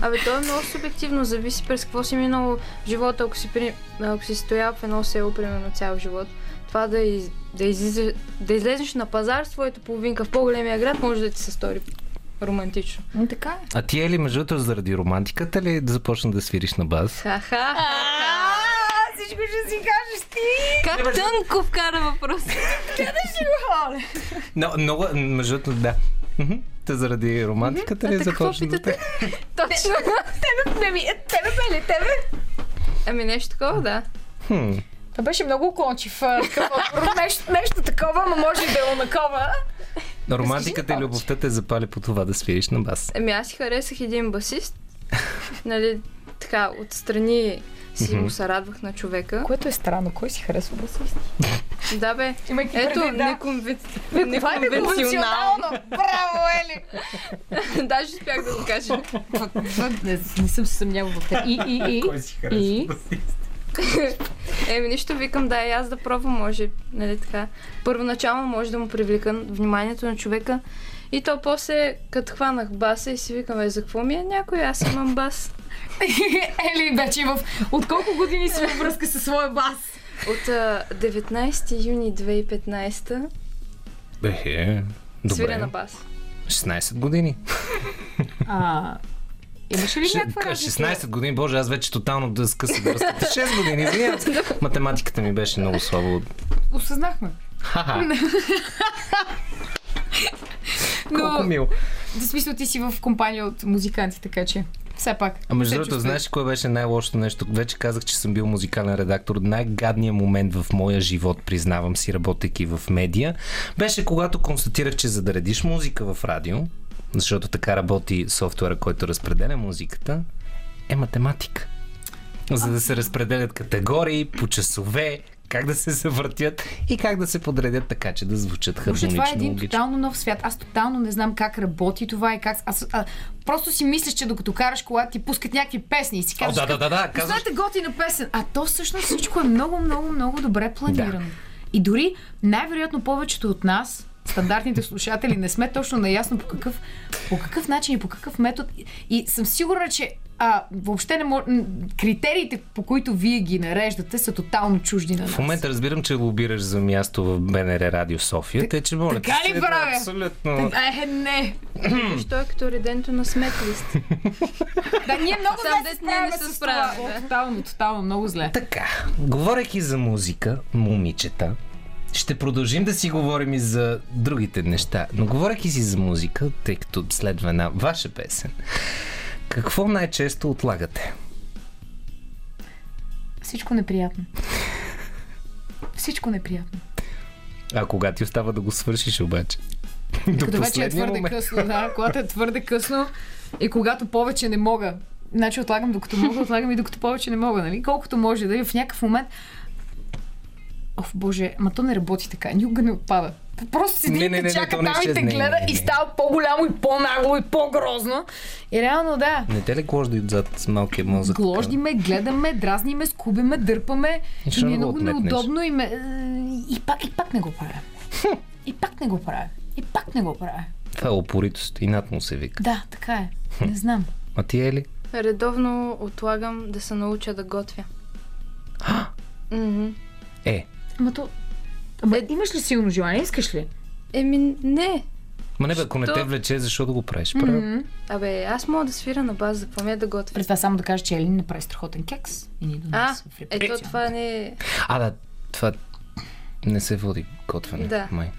Абе, то е много субективно, зависи през какво си минал в живота, ако си, при... ако си стоял в едно село, примерно цял живот. Това да, из... да, излиза... да излезеш на пазар своята половинка в по-големия град, може да ти се стори романтично. Така е. А ти е ли, между другото, заради романтиката ли да започна да свириш на баз? Ха-ха! всичко ще си кажеш ти. Как тънко вкара въпрос. Но, много, между другото, да. Та заради романтиката ли А, какво започна да те? Точно. Тебе, не ми, е, тебе бе ли, тебе? Ами нещо такова, да. Хм. Беше много кончив. нещо, нещо такова, но може и да е онакова. Романтиката и любовта те запали по това да свириш на бас. Ами аз си харесах един басист. нали, така, отстрани си му се радвах на човека. Което е странно. Кой си харесва басист? Да бе. Имайки Ето, предвид, да. неконвен... Е неконвенционално. Браво, Ели! Даже успях да го кажа. Не, не съм се съмняла в теб. И, и, и. си И? Еми, нищо викам, да, и аз да пробвам, може, нали така. Първоначално може да му привлека вниманието на човека. И то после, като хванах баса и си викам, е, за какво ми е някой, аз имам бас. Ели вече в... От колко години си във връзка със своя бас? От а, 19 юни 2015 Бехе, свиря на добре. бас. 16 години. А, имаше ли някаква ка- разлика? 16 години, боже, аз вече тотално да скъса връзката. 6 години, извинявам. Математиката ми беше много слабо. Осъзнахме. Ха-ха, колко Но, мило. в смисъл ти си в компания от музиканти, така че все пак. А между другото, чувствай. знаеш кое беше най-лошото нещо? Вече казах, че съм бил музикален редактор. Най-гадният момент в моя живот, признавам си, работейки в медия, беше когато констатирах, че за да редиш музика в радио, защото така работи софтуера, който разпределя музиката, е математика. За да се разпределят категории по часове, как да се завъртят и как да се подредят така, че да звучат хармонично. това е един логично. тотално нов свят. Аз тотално не знам как работи това и как... Аз, а, просто си мислиш, че докато караш кола ти пускат някакви песни и си О, казваш... да, да, да, да. Казваш, Знаете, готина песен. А то всъщност всичко е много, много, много добре планирано. И дори най-вероятно повечето от нас, стандартните слушатели, не сме точно наясно по какъв, по какъв начин и по какъв метод. И съм сигурна, че а, въобще не мож... критериите, по които вие ги нареждате, са тотално чужди на нас. В момента разбирам, че лобираш за място в БНР Радио София, тъй че моля. така ли се, правя? Абсолютно. Е, не. Той е като реденто на сметлист. Да, ние много Сам зле не справяме се справяме, да. Тотално, тотално, много зле. Така, говорейки за музика, момичета, ще продължим да си говорим и за другите неща. Но говорейки си за музика, тъй като следва една ваша песен, какво най-често отлагате? Всичко неприятно. Всичко неприятно. А кога ти остава да го свършиш обаче? До Като вече е твърде момент. късно, да, когато е твърде късно и когато повече не мога. Значи отлагам докато мога, отлагам и докато повече не мога, нали? Колкото може да е в някакъв момент. Оф, боже, ма то не работи така. Никога не отпада. Просто седи Не, и не, не, чака не там и те гледа Не, и става по-голямо и по-нагло и по-грозно. И реално да. Не те ли гложди отзад с малкия мозък? Гложди ме, гледаме, дразни ме, скуби ме, дърпаме. И И, ми не е го много отметнеш? неудобно и, ме, е, и, пак, и пак не го правя. И пак не го правя. И пак не го правя. Това е опоритост. Инат му се вика. Да, така е. Не знам. А ти е ли? Редовно отлагам да се науча да готвя. Мгм. Е. Ама то... Ама имаш ли силно желание? Искаш ли? Еми, не. Ма не бе, ако не те влече, защо да го правиш? Правил. Абе, аз мога да свира на база, какво ми е да готвя. През това само да кажа, че Елин направи страхотен кекс. И ни А, ето това не е... А, да, това не се води готвене. Да. Май.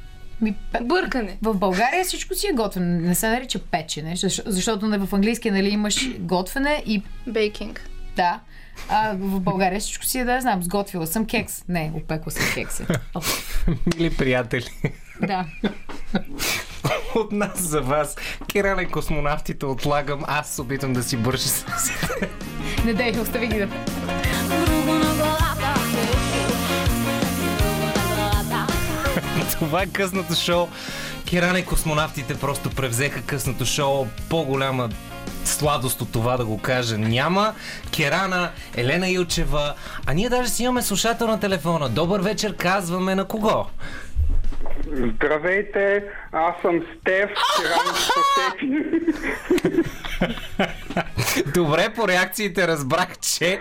Ми, Бъркане. в България всичко си е готвено. Не се нарича печене, защ- защото не в английски нали, имаш готвене и Бейкинг. да. А в България всичко си е, да знам, сготвила съм кекс. Не, опекла съм кекси. Мили приятели, да. от нас за вас, Кирана и космонавтите отлагам, аз се опитвам да си бърша с Не дей, остави ги да. Това е късното шоу. Кирана и космонавтите просто превзеха късното шоу. По-голяма сладост от това да го кажа няма. Керана, Елена Илчева, а ние даже си имаме слушател на телефона. Добър вечер, казваме на кого? Здравейте, аз съм Стеф. Добре, по реакциите разбрах, че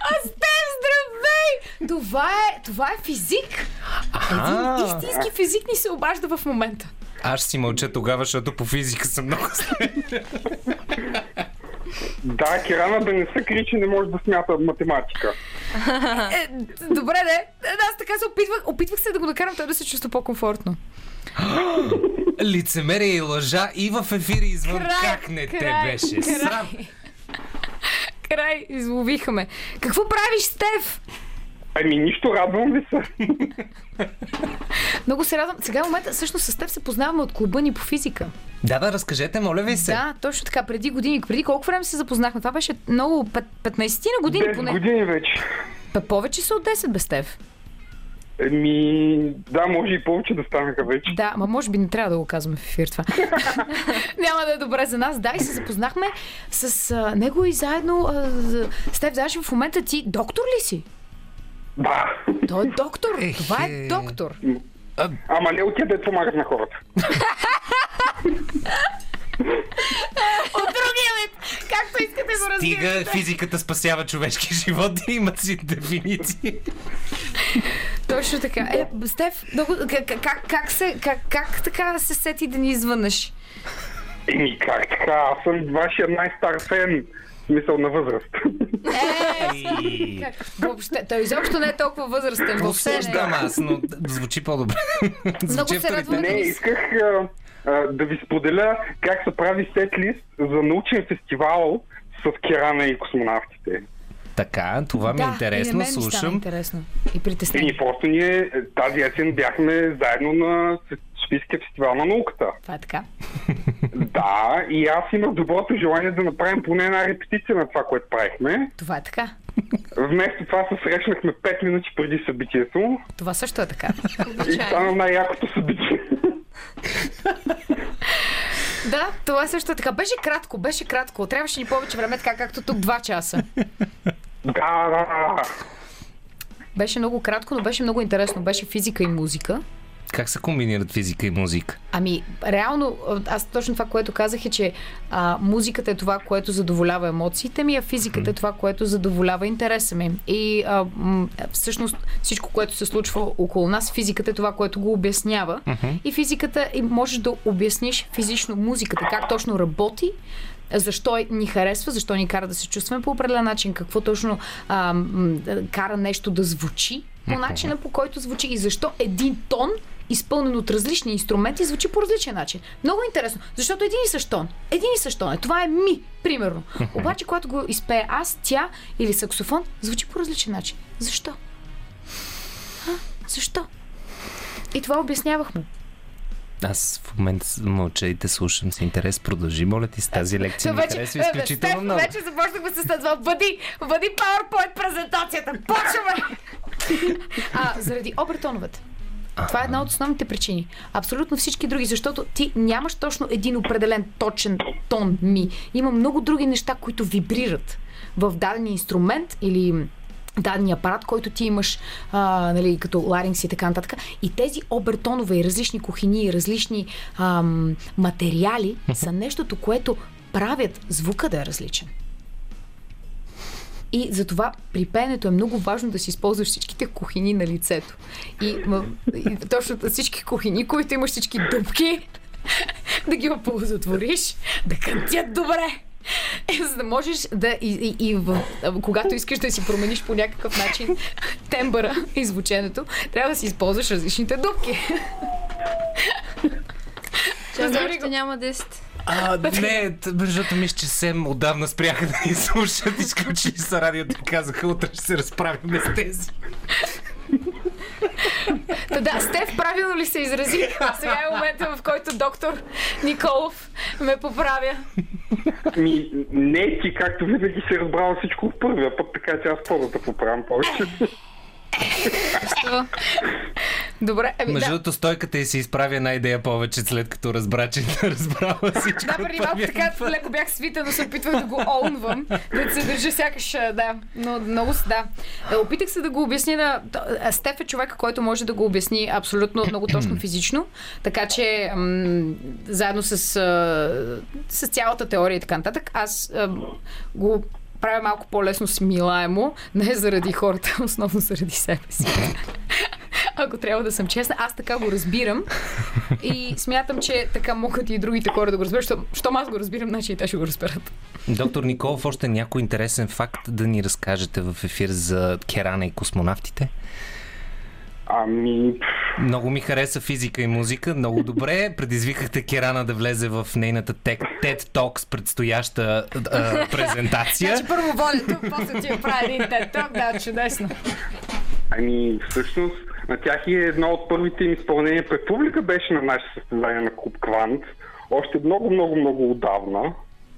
А Стев, здравей! Това е, това е физик. А. Един истински физик ни се обажда в момента. Аз си мълча тогава, защото по физика съм много. Да, Кирана да не се крие, че не може да смята математика. Е, добре, де. Аз така се опитвах, опитвах се да го накарам той да се чувства по-комфортно. Лицемерие и лъжа и в ефир и извън. Край, как не те край, беше? край. Срам. Край, изловиха ме. Какво правиш, Стев? Ами нищо, радвам ви се. Много се радвам. Сега в момента, всъщност с теб се познаваме от клуба ни по физика. Да, да, разкажете, моля ви се. Да, точно така. Преди години. Преди колко време се запознахме? Това беше много. пет- 15 на години 10 поне. години вече. Бе, повече са от 10 без Стев. Еми, да, може и повече да станаха вече. Да, ма може би не трябва да го казваме в ефир това. Няма да е добре за нас. Да, и се запознахме с а, него и заедно а, с теб. Даже в момента ти доктор ли си? Да. Той е доктор. Ехе. Това е доктор. Ама не от да помагат на хората. От другия вид. Както искате го Стига разбирате. физиката спасява човешки живот да имат си дефиниции. Точно така. Е, Стеф, много, как, как, как, се, как, как така се сети да ни извънеш? Еми, как така? Аз съм вашия най-стар фен. Смисъл на възраст. Как? Въобще, той изобщо не е толкова възрастен. Въобще не. Осъждам аз, но звучи по-добре. Звучи се радвам. Не, исках да ви споделя как се прави сетлист за научен фестивал с Керана и космонавтите. Така, това ми е и на интересно, мен ми стана слушам. интересно. И И притеснение. просто ние е, тази есен бяхме заедно на Софийския фестивал на науката. Това е така. Да, и аз имах доброто желание да направим поне една репетиция на това, което правихме. Това е така. Вместо това се срещнахме 5 минути преди събитието Това също е така. и стана най-якото събитие. да, това също е така. Беше кратко, беше кратко. Трябваше ни повече време, така както тук два часа. Да, да, да. Беше много кратко, но беше много интересно. Беше физика и музика. Как се комбинират физика и музика? Ами, реално, аз точно това, което казах е, че а, музиката е това, което задоволява емоциите ми, а физиката е това, което задоволява интереса ми. И а, м- всъщност всичко, което се случва около нас, физиката е това, което го обяснява. И физиката, и можеш да обясниш физично музиката, как точно работи, защо ни харесва, защо ни кара да се чувстваме по определен начин, какво точно а, м, кара нещо да звучи по начина по който звучи и защо един тон изпълнен от различни инструменти, звучи по различен начин. Много интересно, защото един и същ тон. Един и същ тон е. Това е ми, примерно. Обаче, когато го изпее аз, тя или саксофон, звучи по различен начин. Защо? А? Защо? И това обяснявах му. Аз в момента мълча и те слушам с интерес. Продължи, моля ти, с тази лекция ми харесва е, бе, изключително Стеф, много. вече започнахме с това. Бъди, бъди PowerPoint презентацията. Почваме! А, заради обертоновете. Това е една от основните причини. Абсолютно всички други, защото ти нямаш точно един определен точен тон ми. Има много други неща, които вибрират в даден инструмент или даден апарат, който ти имаш, а, нали, като ларингс и така нататък. И тези обертонове и различни кухини и различни ам, материали са нещото, което правят звука да е различен. И затова при пеенето е много важно да си използваш всичките кухини на лицето. И, и точно всички кухини, които имаш всички дупки, да ги оползотвориш, да кънтят добре. Е, за да можеш да и, и, и в, когато искаш да си промениш по някакъв начин тембъра и звученето, трябва да си използваш различните дупки. Чакай, още няма 10. А, не, защото мисля, че Сем отдавна спряха да ни слушат, изключили са радиото и казаха, утре ще се разправим с тези. Та да, Стеф, правилно ли се изрази? Сега е момента, в който доктор Николов ме поправя. Ми, не ти, както винаги си разбрала всичко в първия път, така че аз да поправям повече. Що? Добре, ами Между да. другото, стойката и се изправя една идея повече, след като разбра, че не разбрала всичко. Да, преди малко така леко бях свита, но се опитвах да го олнвам, да се държа сякаш, да, но много с да. Е, Опитах се да го обясня на... Стеф е човека, който може да го обясни абсолютно много точно физично, така че м- заедно с, с цялата теория и така нататък, аз а, го правя малко по-лесно смилаемо, не заради хората, основно заради себе си. Ако трябва да съм честна, аз така го разбирам и смятам, че така могат и другите хора да го разберат. Що, щом аз го разбирам, значи и те ще го разберат. Доктор Николов, още някой интересен факт да ни разкажете в ефир за Керана и космонавтите? Ами, Много ми хареса физика и музика, много добре. Предизвикахте Керана да влезе в нейната TED Talks предстояща а, презентация. Значи първо волето, после ти я прави един теток, да, чудесно. ами, всъщност, на тях и едно от първите им изпълнения пред публика беше на наше състезание на Клуб Квант. Още много, много, много отдавна,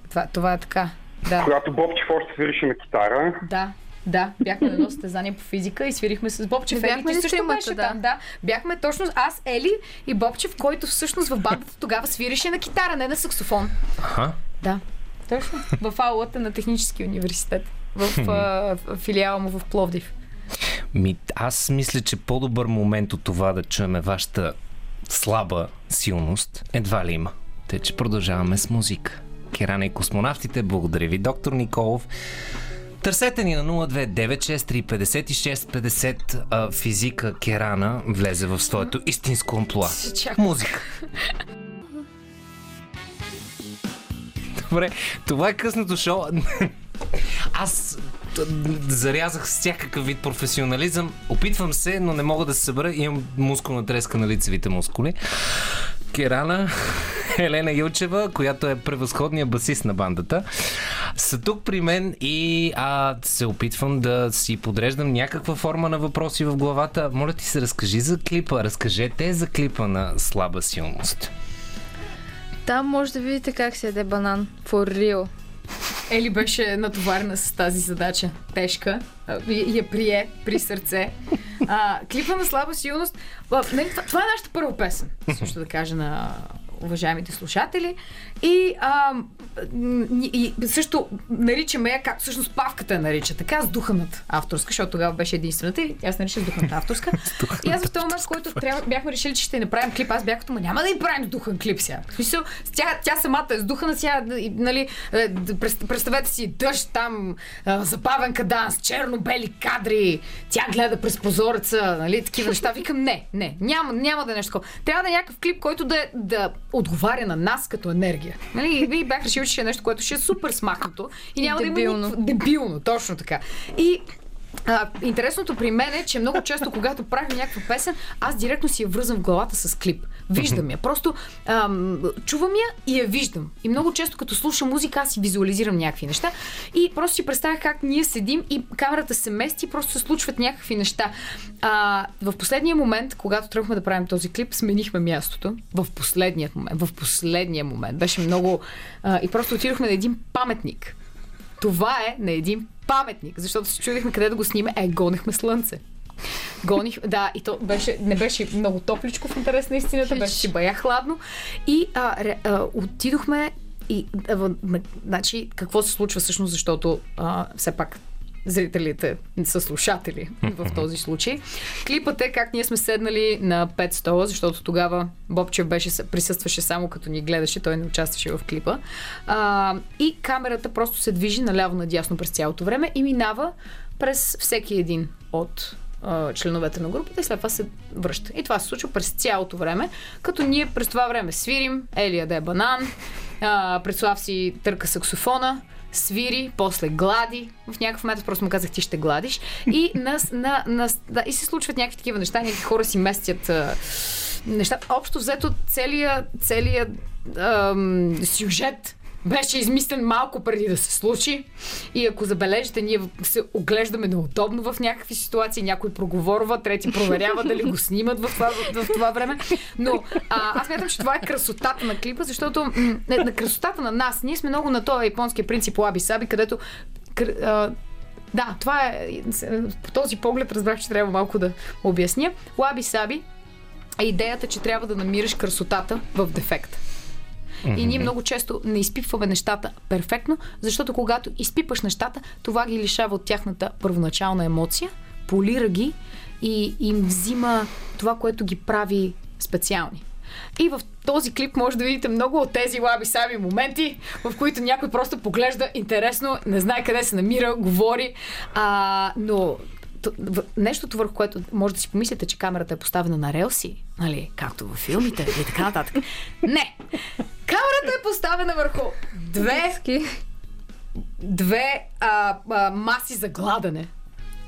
Това, това е така. Да, когато Бобчев още свирише на китара. да. Да, бяхме на едно състезание по физика и свирихме с Бобчев. Ели, ти също беше да. там, да. Бяхме точно аз, Ели и Бобчев, който всъщност в бандата тогава свирише на китара, не на саксофон. Аха. Да, точно. В аулата на Технически университет. В а, филиала му в Пловдив. Ми, аз мисля, че по-добър момент от това да чуеме вашата слаба силност едва ли има. Те, че продължаваме с музика. Керана и космонавтите, благодаря ви, доктор Николов. Търсете ни на 029635650 а, физика Керана влезе в своето истинско амплуа. Музика. Добре, това е късното шоу. Аз зарязах всякакъв вид професионализъм. Опитвам се, но не мога да се събера. Имам мускулна треска на лицевите мускули. Керана, Елена Юлчева, която е превъзходния басист на бандата, са тук при мен и а, се опитвам да си подреждам някаква форма на въпроси в главата. Моля ти се, разкажи за клипа. Разкажете за клипа на слаба силност. Там може да видите как се яде банан. For real. Ели беше натоварена с тази задача. Тежка. И я прие при сърце. А, клипа на слаба силност. А, нали, това, това е нашата първа песен. Също да кажа на уважаемите слушатели. И, а, и също наричаме я, както всъщност Павката я нарича, така сдуханата авторска, защото тогава беше единствената и аз наричах сдуханата авторска. и аз в този момент, в който трябва, бяхме решили, че ще направим клип, аз бях като, ма няма да им правим сдухан клип сега. В смисъл, тя, тя самата е сдухана сега, и, нали, е, представете си дъжд там, а, запавен каданс, черно-бели кадри, тя гледа през прозореца, нали, такива неща. Викам, не, не, няма, няма да е нещо такова. Трябва да е някакъв клип, който да, е- да отговаря на нас като енергия. Нали? И бях решил, че е нещо, което ще е супер смахнато и няма да Дебилно. има никакво... дебилно, точно така. И а, интересното при мен е, че много често, когато правим някаква песен, аз директно си я връзвам в главата с клип. Виждам я. Просто ам, чувам я и я виждам. И много често, като слушам музика, аз си визуализирам някакви неща. И просто си представя как ние седим и камерата се мести и просто се случват някакви неща. А, в последния момент, когато тръгнахме да правим този клип, сменихме мястото. В последния момент. В последния момент. Беше много... А, и просто отидохме на един паметник. Това е на един паметник, защото се чудихме къде да го сниме, е, гонехме слънце. Гоних, да, и то беше, не беше много топличко в интерес на истината, беше бая хладно. И а, ре, а, отидохме и, а, значи, какво се случва всъщност, защото а, все пак зрителите са слушатели в този случай. Клипът е как ние сме седнали на 5 стола, защото тогава Бобчев беше, присъстваше само като ни гледаше, той не участваше в клипа. А, и камерата просто се движи наляво-надясно през цялото време и минава през всеки един от а, членовете на групата и след това се връща. И това се случва през цялото време, като ние през това време свирим, Елия да е банан, а, Предслав си търка саксофона, свири, после глади. В някакъв момент просто му казах, ти ще гладиш. И, на, на, на, да, и се случват някакви такива неща, някакви хора си местят а, неща. Общо взето целият, целият ам, сюжет беше измислен малко преди да се случи. И ако забележите, ние се оглеждаме неудобно в някакви ситуации. Някой проговорва, трети проверява дали го снимат в това, в, в това време. Но а, аз мятам, че това е красотата на клипа, защото м- не, на красотата на нас. Ние сме много на този японския принцип Лаби Саби, където а, да, това е. По този поглед разбрах, че трябва малко да обясня. Лаби Саби е идеята, че трябва да намираш красотата в дефект. И ние много често не изпипваме нещата перфектно, защото когато изпипаш нещата, това ги лишава от тяхната първоначална емоция, полира ги и им взима това, което ги прави специални. И в този клип може да видите много от тези лаби сами моменти, в които някой просто поглежда интересно, не знае къде се намира, говори, а, но нещото върху което може да си помислите, че камерата е поставена на релси, нали, както във филмите и така нататък. Не! Камерата е поставена върху две, две а, а, маси за гладане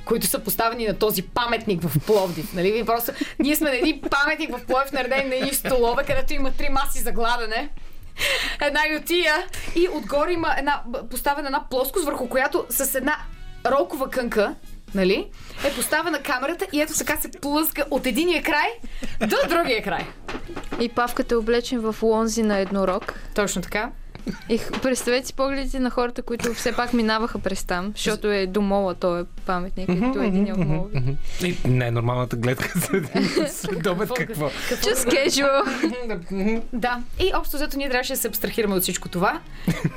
които са поставени на този паметник в Пловдив. Нали? Просто, ние сме на един паметник в Пловдив, наредени на едни столове, където има три маси за гладане. Една ютия и отгоре има една, поставена една плоскост, върху която с една ролкова кънка нали, е поставена камерата и ето така се плъзга от единия край до другия край. И павката е облечен в лонзи на еднорог. Точно така. И представете си погледите на хората, които все пак минаваха през там, защото е до мола, той е паметник, ето е един от молове. И най-нормалната гледка за един следобед какво? Just casual. Да. И общо взето ние трябваше да се абстрахираме от всичко това.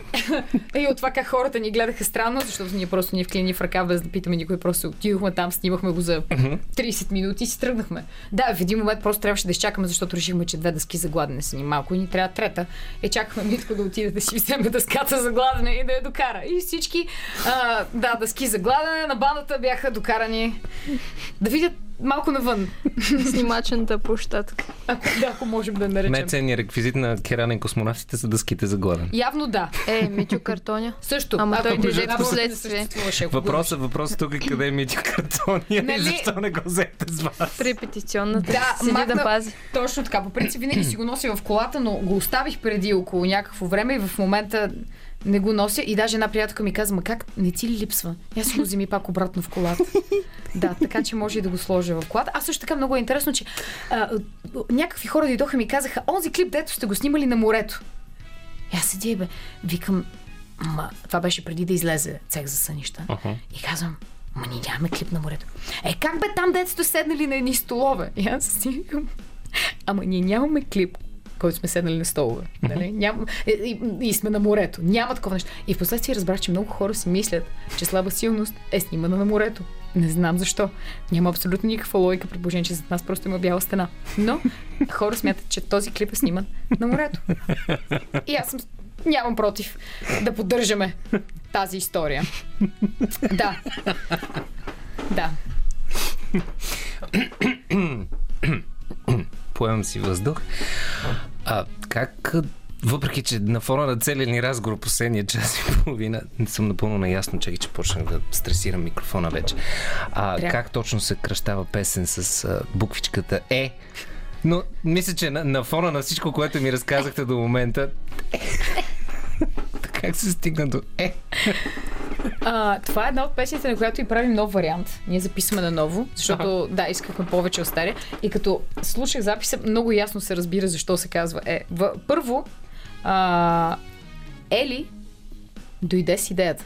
и от това как хората ни гледаха странно, защото ние просто ни вклини в ръка, без да питаме никой. Просто отидохме там, снимахме го за 30 минути и си тръгнахме. Да, в един момент просто трябваше да изчакаме, защото решихме, че две дъски за гладене са ни малко и ни трябва трета. И чакахме Митко да отиде да си вземе дъската за гладене и да я докара. И всички, а, да, дъски за гладене на бандата бяха докарани да видят малко навън. Снимачната площадка. Ако, да, ако можем да наречем. Най-ценният реквизит на керанен космонавтите са дъските за гладен. Явно да. Е, Митю картоня. Също. Ама той дойде в последствие. Въпросът, въпросът тук е къде е Митю Картония Нали? и защо не го взете с вас? В репетиционната Да, седи махна- да пази. Точно така. По принцип винаги си го нося в колата, но го оставих преди около някакво време и в момента не го нося. И даже една приятелка ми каза, ма как не ти ли липсва? Аз си го вземи пак обратно в колата. Да, така че може и да го сложа в колата. А също така много е интересно, че а, някакви хора дойдоха и ми казаха, онзи клип, дето сте го снимали на морето. И аз седя и бе, викам, ма, това беше преди да излезе цех за сънища. Аха. И казвам, ма ние нямаме клип на морето. Е, как бе там дето сте седнали на едни столове? И аз си ама ние нямаме клип, който сме седнали на столове. Нали? Ням... И, и, и, сме на морето. Няма такова нещо. И в последствие разбрах, че много хора си мислят, че слаба силност е снимана на морето. Не знам защо. Няма абсолютно никаква логика, при положение, че зад нас просто има бяла стена. Но хора смятат, че този клип е сниман на морето. И аз съм нямам против да поддържаме тази история. Да. Да. Поемам си въздух. А как, въпреки че на фона на целия ни разговор последния час и половина, не съм напълно наясно, чакай, че почнах да стресирам микрофона вече. А, Пряко. как точно се кръщава песен с а, буквичката Е? Но мисля, че на, на фона на всичко, което ми разказахте до момента, как се стигна до Е? А, това е една от песните, на която и правим нов вариант. Ние записваме на ново, защото да, искахме повече от стария. И като слушах записа, много ясно се разбира защо се казва Е. В, първо, а, Ели дойде с идеята.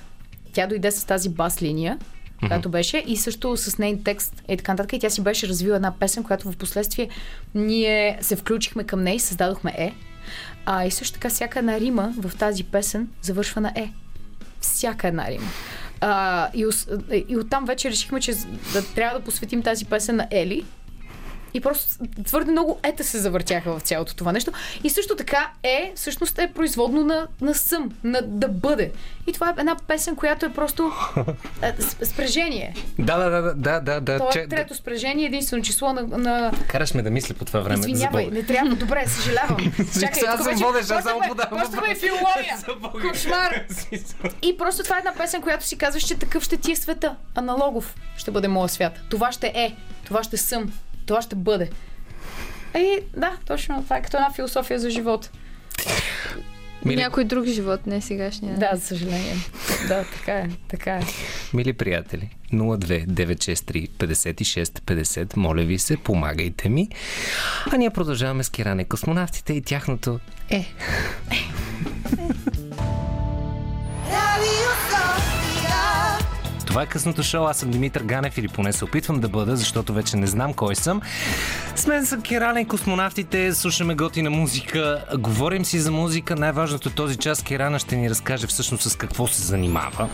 Тя дойде с тази бас линия, която беше и също с нейн текст и така нататък. И тя си беше развила една песен, която в последствие ние се включихме към нея и създадохме Е. А и също така всяка една рима в тази песен завършва на Е. Всяка една рима. А, и, и оттам вече решихме, че да, трябва да посветим тази песен на Ели. И просто твърде много ета се завъртяха в цялото това нещо. И също така е, всъщност е производно на, на съм, на да бъде. И това е една песен, която е просто е, спрежение. Да, да, да, да, да, да. Това че- е трето спрежение, единствено число на... на... Караш ме да мисля по това време. Извинявай, не трябва. Добре, съжалявам. Чакай, Аз съм водещ, само подавам почваме въпроси. филология. Кошмар. И просто това е една песен, която си казваш, че такъв ще ти е света. Аналогов ще бъде моя свят. Това ще е. Това ще съм. Това ще бъде. Е, да, точно. Това е като една философия за живот. Мили, Някой друг живот, не сегашния. Да, за съжаление. Да, така е. Така е. мили приятели, 02 963 56 50, моля ви се, помагайте ми. А ние продължаваме с Киране космонавтите и тяхното е. Това е късното шоу. Аз съм Димитър Ганев или поне се опитвам да бъда, защото вече не знам кой съм. С мен са Керана и космонавтите, слушаме готина музика, говорим си за музика. Най-важното този час Керана ще ни разкаже всъщност с какво се занимава.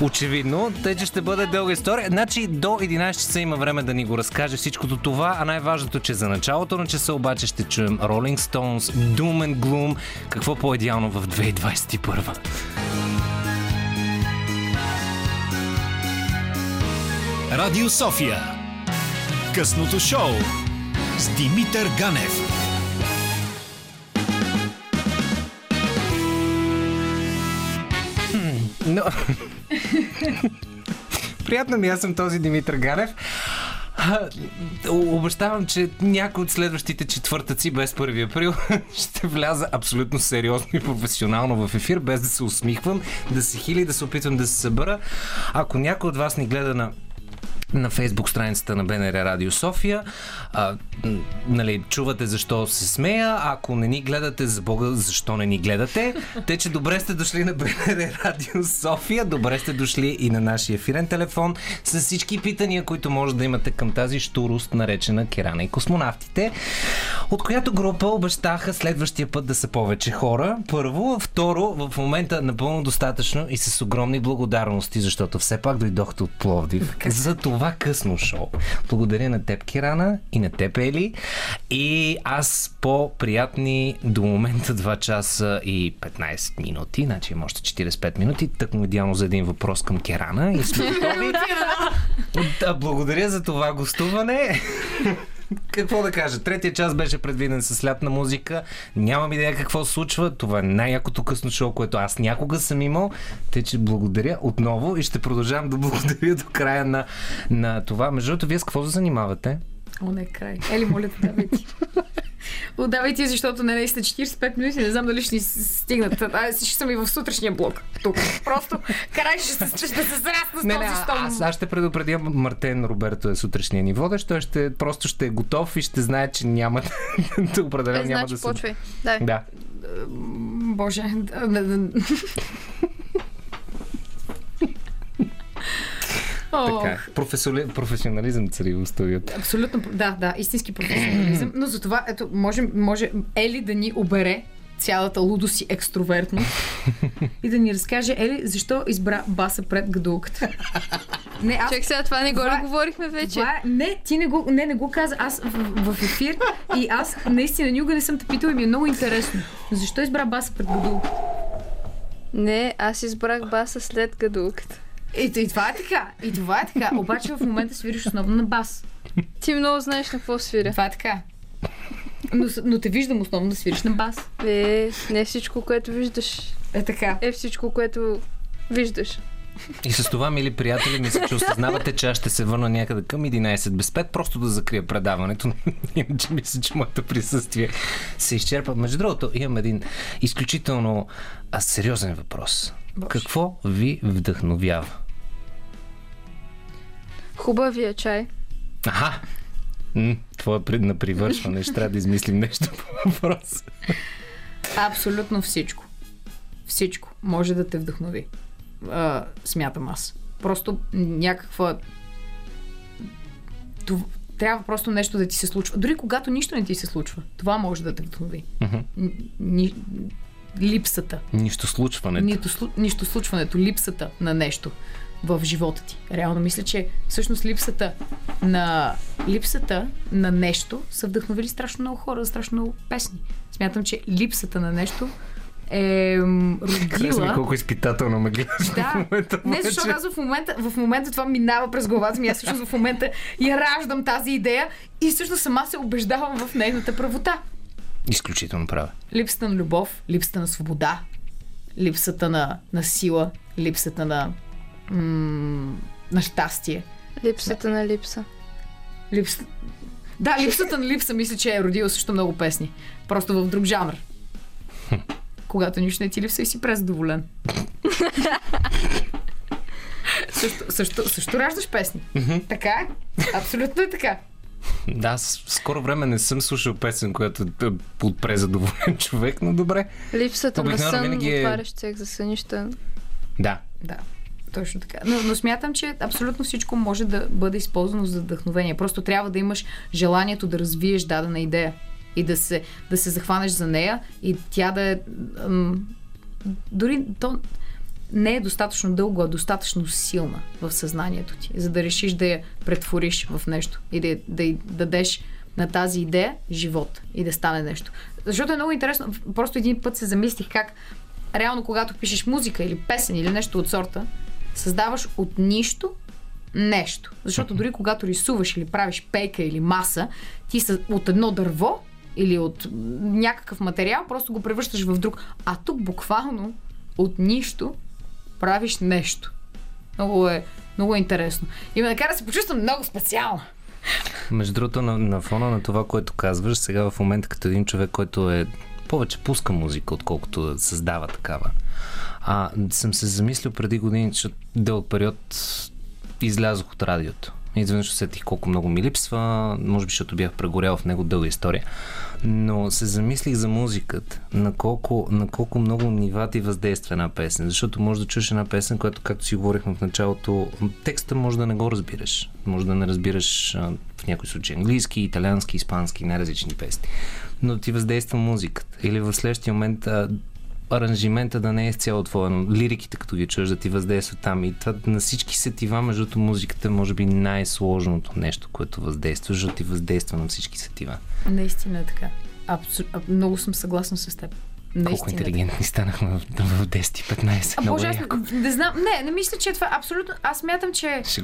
Очевидно, тъй че ще бъде дълга история. Значи до 11 часа има време да ни го разкаже всичкото това, а най-важното, че за началото на часа обаче ще чуем Rolling Stones, Doom and Gloom. Какво по-идеално в 2021? Радио София. Късното шоу с Димитър Ганев. Но... Приятно ми, аз съм този Димитър Ганев. Обещавам, че някой от следващите четвъртъци без 1 април ще вляза абсолютно сериозно и професионално в ефир, без да се усмихвам, да се хили, да се опитвам да се събера. Ако някой от вас ни гледа на на фейсбук страницата на БНР Радио София. А, нали, чувате защо се смея. Ако не ни гледате, за Бога, защо не ни гледате? Те, че добре сте дошли на БНР Радио София. Добре сте дошли и на нашия ефирен телефон с всички питания, които може да имате към тази штурост, наречена Керана и космонавтите. От която група обещаха следващия път да са повече хора. Първо. Второ, в момента напълно достатъчно и с огромни благодарности, защото все пак дойдохте от Пловдив. За това късно шоу. Благодаря на теб, Кирана, и на теб, Ели. И аз по-приятни до момента 2 часа и 15 минути, значи има още 45 минути, тъкмо идеално за един въпрос към Керана и сме готови. Да, благодаря за това гостуване. Какво да кажа? Третия час беше предвиден с лятна музика. Нямам идея какво се случва. Това е най-якото късно шоу, което аз някога съм имал. Те, че благодаря отново и ще продължавам да благодаря до края на, на това. Между другото, вие с какво се занимавате? О, не, край. Ели, моля давай ти. Отдавай ти, защото не наистина 45 минути, не знам дали ще ни стигнат. Аз ще съм и в сутрешния блок. Тук. Просто край ще, се- ще се срасна с Не, този стол. аз, аз ще предупредя Мартен Роберто е сутрешния ни водещ. Той ще, просто ще е готов и ще знае, че няма да определено Е, няма значи да се... почвай. Да. Да. Боже. Ох, Така е. Професионали... Професионализъм цари в студиото. Абсолютно, да, да, истински професионализъм. Но за това, ето, може, може Ели да ни обере цялата лудост и екстровертност и да ни разкаже, Ели, защо избра баса пред гадулката. Не, аз Чек сега, това не го Това ли е- говорихме вече? Това е, не, ти не го, не, не го каза. Аз в, в ефир и аз наистина никога не съм те питала и ми е много интересно. Защо избра баса пред гадулката? Не, аз избрах баса след гадулката. И, и това е така. И това е така. Обаче в момента свириш основно на бас. Ти много знаеш на какво свиря. Това е така. Но, но те виждам основно да свириш на бас. Е, не всичко, което виждаш, Е така. е всичко, което виждаш. И с това, мили приятели, мисля, че осъзнавате, че аз ще се върна някъде към 11 без 5, просто да закрия предаването. Иначе мисля, че моето присъствие се изчерпа. Между другото, имам един изключително а, сериозен въпрос. Боже. Какво ви вдъхновява? Хубавия чай. Аха! М, твое пред на привършване. Ще трябва да измислим нещо по въпроса. Абсолютно всичко. Всичко може да те вдъхнови. А, смятам аз. просто някаква... Това... Трябва просто нещо да ти се случва. Дори когато нищо не ти се случва, това може да те вдъхнови. Ни... Липсата. Нищо случването. Нито, нищо случването, липсата на нещо в живота ти. Реално мисля, че всъщност липсата на липсата на нещо са вдъхновили страшно много хора, страшно много песни. Смятам, че липсата на нещо е Харесва ми родила... колко изпитателно ме гледаш Да, в момента. не защото аз в момента, в момента това минава през главата ми, аз всъщност в момента я раждам тази идея и всъщност сама се убеждавам в нейната правота. Изключително правя. Липсата на любов, липсата на свобода, липсата на, на сила, липсата на, м- на щастие. Липсата на липса. Липс... Да, липсата на липса мисля, че е родила също много песни. Просто в друг жанр. Когато нищо не ти липса и си презадоволен. също, също, също раждаш песни. така е. Абсолютно е така. Да, аз в скоро време не съм слушал песен, която е от презадоволен човек, но добре. Липсата на сън, винаги е- отваряш цех за сънища. Да. Да, точно така. Но, но смятам, че абсолютно всичко може да бъде използвано за вдъхновение. Просто трябва да имаш желанието да развиеш дадена идея и да се, да се захванеш за нея и тя да е... М- дори то не е достатъчно дълго, а достатъчно силна в съзнанието ти, за да решиш да я претвориш в нещо и да, да й дадеш на тази идея живот и да стане нещо. Защото е много интересно. Просто един път се замислих как реално когато пишеш музика или песен или нещо от сорта, създаваш от нищо нещо. Защото дори когато рисуваш или правиш пейка или маса, ти от едно дърво или от някакъв материал, просто го превръщаш в друг. А тук буквално от нищо правиш нещо. Много е, много е интересно. И ме накара да се почувствам много специално. Между другото, на, на фона на това, което казваш, сега в момента като един човек, който е повече пуска музика, отколкото да създава такава. А, съм се замислил преди години, че дълъг период излязох от радиото. Изведнъж усетих колко много ми липсва, може би защото бях прегорял в него дълга история. Но се замислих за музиката, на колко, на колко много нива ти въздейства една песен. Защото може да чуеш една песен, която, както си говорихме в началото, текста може да не го разбираш. Може да не разбираш в някои случаи английски, италиански, испански, най-различни песни. Но ти въздейства музиката. Или в следващия момент аранжимента да не е изцяло но лириките, като ги чуеш, да ти въздействат там. И това на всички сетива, между музиката е може би най-сложното нещо, което въздейства, защото ти въздейства на всички сетива. Наистина е така. Абсу... Много съм съгласна с теб. Наистина. Колко е интелигентни станахме в, в 10-15. А, боже, е аз не, знам. Не, не мисля, че е това. Абсолютно. Аз смятам, че. Се.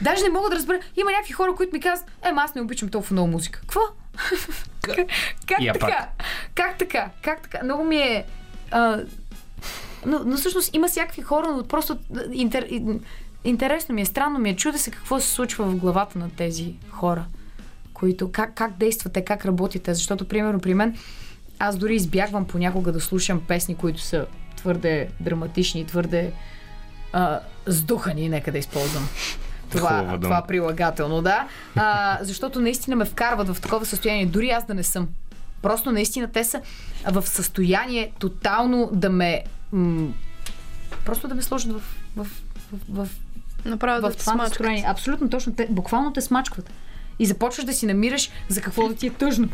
Даже не мога да разбера. Има някакви хора, които ми казват, ема аз не обичам толкова много музика. Какво? как, как така? Как така? Как така? Много ми е... А, но, но всъщност има всякакви хора, но просто интер, ин- интересно ми е, странно ми е, чуда се какво се случва в главата на тези хора, които, как, как действат те, как работят те, защото, примерно, при мен, аз дори избягвам понякога да слушам песни, които са твърде драматични, твърде а, сдухани, нека да използвам това, това прилагателно, да. А, защото наистина ме вкарват в такова състояние, дори аз да не съм. Просто наистина те са в състояние тотално да ме. М- просто да ме сложат в, в, в, в, Направо да в те това настроение. Абсолютно точно. Те буквално те смачкват. И започваш да си намираш за какво да ти е тъжно.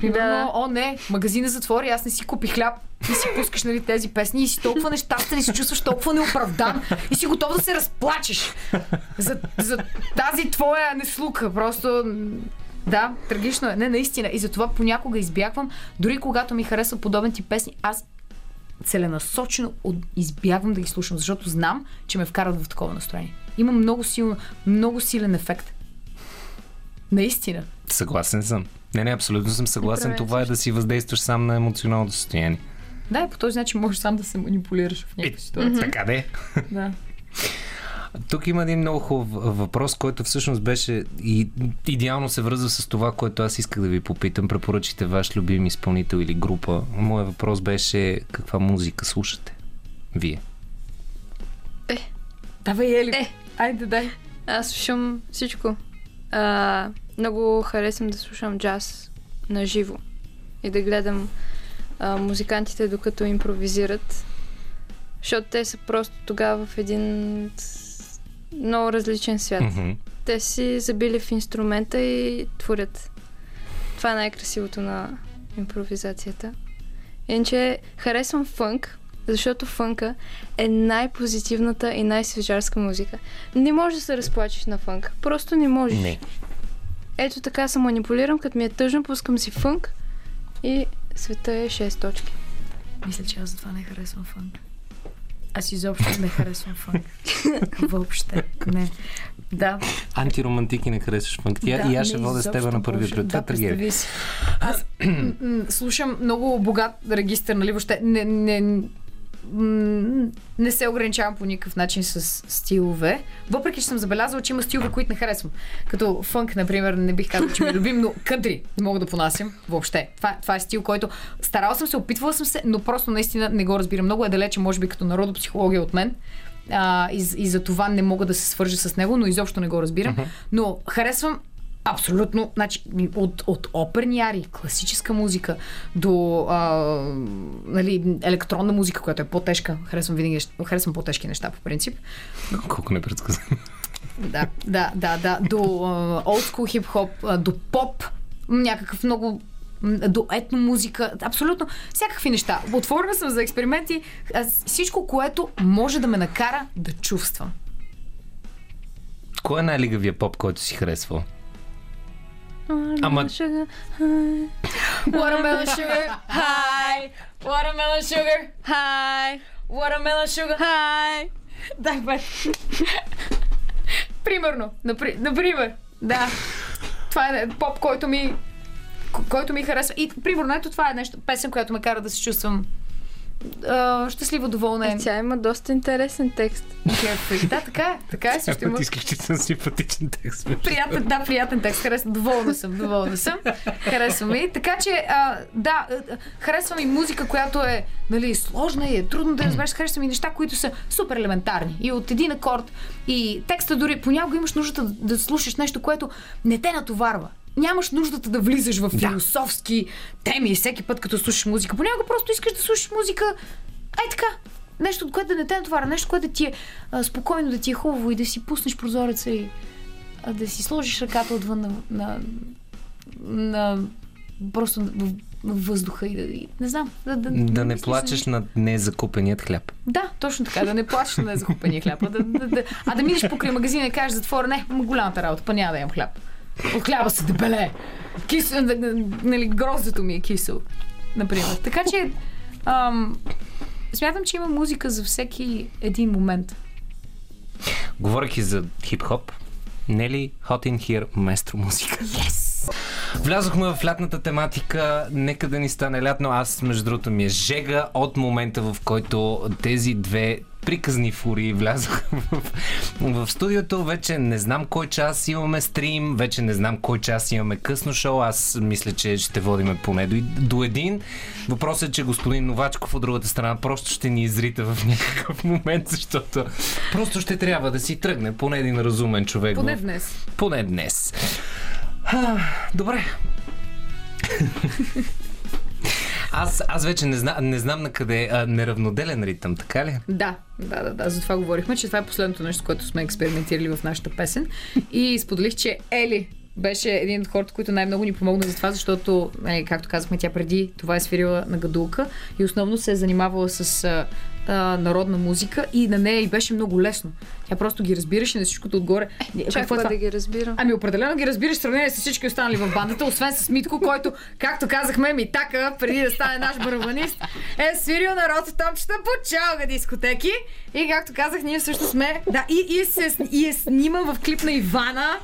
Примерно, Да. о не, магазина затвори, аз не си купи хляб. И си пускаш нали, тези песни и си толкова нещастен и се чувстваш толкова неоправдан и си готов да се разплачеш за, за тази твоя неслука. Просто да, трагично е. Не, наистина. И затова понякога избягвам, дори когато ми харесва подобен тип песни, аз целенасочено избягвам да ги слушам, защото знам, че ме вкарат в такова настроение. Има много силно, много силен ефект. Наистина. Съгласен съм. Не, не, абсолютно съм съгласен. Това е да си въздействаш сам на емоционалното състояние. Да, и по този начин можеш сам да се манипулираш в някаква Е, ситуация. Така де. Да. Тук има един много хубав въпрос, който всъщност беше и идеално се връзва с това, което аз исках да ви попитам. Препоръчите ваш любим изпълнител или група. Моят въпрос беше каква музика слушате? Вие. Давай, Ели. Е. Айде, дай. Аз слушам всичко. А, много харесвам да слушам джаз на живо и да гледам а, музикантите докато импровизират. Защото те са просто тогава в един много различен свят. Мгм. Те си забили в инструмента и творят. Това е най-красивото на импровизацията. Иначе харесвам фънк, защото фънка е най-позитивната и най-свежарска музика. Не можеш да се разплачеш на фънк. Просто не можеш. Не. Ето така се манипулирам, като ми е тъжно, пускам си фънк и света е 6 точки. Мисля, че аз затова не харесвам фънк. Аз изобщо не харесвам фънк. Въобще. Не. Да. Антиромантики не харесваш фънк. Тя, да, и аз ще водя с теб на първи това Да, трагедия. Аз слушам много богат регистр, нали, въобще не, не, м, не се ограничавам по никакъв начин с стилове, въпреки че съм забелязала, че има стилове, които не харесвам. Като фънк, например, не бих казал, че ми е любим, но кънтри не мога да понасям въобще. Това, това е стил, който старала съм се, опитвала съм се, но просто наистина не го разбирам. Много е далече, може би, като народопсихология от мен. А, и, и за това не мога да се свържа с него, но изобщо не го разбирам. Но харесвам Абсолютно. Значи, от, от оперни ари, класическа музика, до а, нали, електронна музика, която е по-тежка. Харесвам винаги, харесвам по-тежки неща по принцип. Колко непредсказано. Да, да, да, да. До олдскул хип-хоп, а, до поп, някакъв много до етно музика, абсолютно всякакви неща. Отворена съм за експерименти, всичко, което може да ме накара да чувствам. Кой е най-лигавия поп, който си харесвал? Ама- Watermelon sugar, hi! Watermelon sugar, Хай! watermelon sugar, Хай! Дай бе. Примерно, напри, например, да. Това е поп, който ми ко- който ми харесва. И примерно, ето това е нещо, песен, която ме кара да се чувствам а, щастливо, доволна. Е, Тя има доста интересен текст. Да, така е. Така е също. Има... изключително симпатичен текст. Приятен, да, приятен текст. Харесвам. Доволна съм, доволна съм. Харесвам и. Така че, а, да, харесвам и музика, която е нали, сложна и е трудно да разбереш. Харесвам и неща, които са супер елементарни. И от един акорд. И текста дори понякога имаш нуждата да, да слушаш нещо, което не те натоварва. Нямаш нуждата да влизаш в философски теми всеки път, като слушаш музика. Понякога просто искаш да слушаш музика. Ай така. Нещо, което да не те натоварва, нещо, което да ти е а, спокойно, да ти е хубаво и да си пуснеш прозореца и а, да си сложиш ръката отвън на, на, на просто в, въздуха и да, и, не знам. Да, да, Да не плачеш на незакупеният хляб. да, точно така, да не плачеш на закупения хляб, а да, да, да, а да минеш покрай магазина и кажеш затвора, не, ма голямата работа, па няма да ям хляб. От хляба се дебеле. Кис, нали, гроздето ми е кисело, например. Така че, ам, смятам, че има музика за всеки един момент. Говорейки за хип-хоп, не е ли Hot in Here местро музика? Yes! Влязохме в лятната тематика, нека да ни стане лятно. Аз, между другото, ми е жега от момента, в който тези две приказни фурии влязоха в, в студиото. Вече не знам кой час имаме стрим, вече не знам кой час имаме късно шоу. Аз мисля, че ще водиме поне до, до един. Въпросът е, че господин Новачков от другата страна просто ще ни изрита в някакъв момент, защото просто ще трябва да си тръгне поне един разумен човек. Поне днес. Поне днес. А, добре. Аз, аз вече не, зна, не знам на къде е неравноделен ритъм, така ли? Да, да, да, да. За това говорихме, че това е последното нещо, което сме експериментирали в нашата песен. И споделих, че Ели беше един от хората, които най-много ни помогна за това, защото, нали, както казахме, тя преди това е свирила на гадулка и основно се е занимавала с а, народна музика и на нея и беше много лесно. Тя просто ги разбираше на всичкото отгоре. Какво е Чаква това? да ги разбирам. Ами определено ги разбираш в сравнение с всички останали в бандата, освен с Митко, който, както казахме, Митака, преди да стане наш барабанист, е свирил на рота топчета по чалга дискотеки. И както казах, ние също сме... Да, и, и, се, и е снимам в клип на Ивана.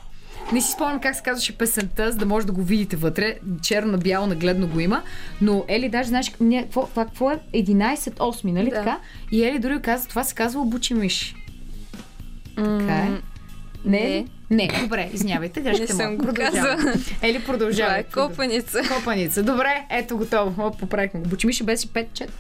Не си спомням как се казваше песента, за да може да го видите вътре. Черно на бяло нагледно го има. Но Ели, даже знаеш, не, какво, това, какво е? 11-8, нали Да. така? И Ели дори каза, това се казва обучи миш. Така е. Не? не. Не, добре, извинявайте, грешка Не съм го казала. Ели, Това продължавай. е копаница. Копаница. Добре, ето готово. О, поправихме го. Бучимиша беше 5 чет.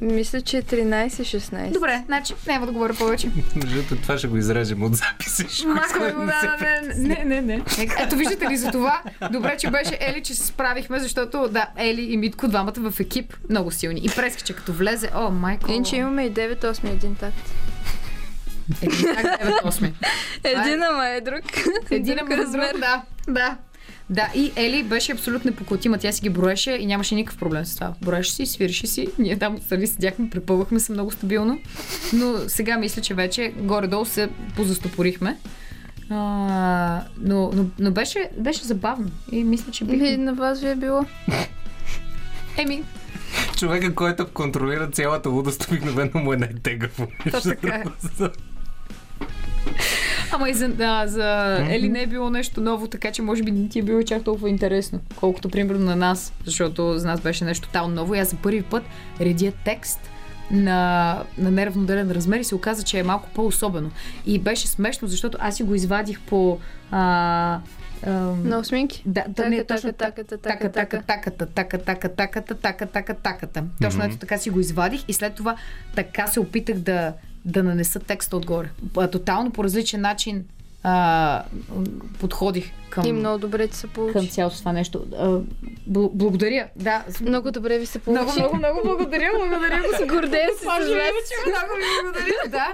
Мисля, че е 13-16. Добре, значи няма да говоря повече. Между това ще го изрежем от го Махаме го, на да, да, не, не, не, не. Ето виждате ли за това? Добре, че беше Ели, че се справихме, защото да, Ели и Митко, двамата в екип, много силни. И Прескича като влезе, о, майко. Иначе имаме и 9-8 един такт. Един знак 9 осми. Един, ама е друг. Един Друг размер, да. Да. Да, и Ели беше абсолютно непоклатима. Тя си ги броеше и нямаше никакъв проблем с това. Броеше си, свиреше си. Ние там отстрани седяхме, препъвахме се много стабилно. Но сега мисля, че вече горе-долу се позастопорихме. А, но, но, но беше, беше забавно. И мисля, че Ми, бих... на вас ви е било. Еми, Човека, който контролира цялата лудост, обикновено му е най-тегаво. Точно така е. Ама и за, да, за Ели не е било нещо ново, така че може би не ти е било чак толкова интересно, колкото примерно на нас, защото за нас беше нещо тотално ново и аз за първи път редя текст на, на неравноделен размер и се оказа, че е малко по-особено. И беше смешно, защото аз си го извадих по... А, На осминки? да, да, не, Така, точно така, така, така, така, така. таката, така, така, таката, така, таката. Точно ето така си го извадих и след това така се опитах да, да нанеса текста отгоре. Тотално по различен начин а, подходих към, И много добре ти се към получи. цялото това нещо. А, бл- благодаря. Да, Много добре ви се получи. много, много, много благодаря. Благодаря. Гордея се Може би, че много ви благодаря. Да.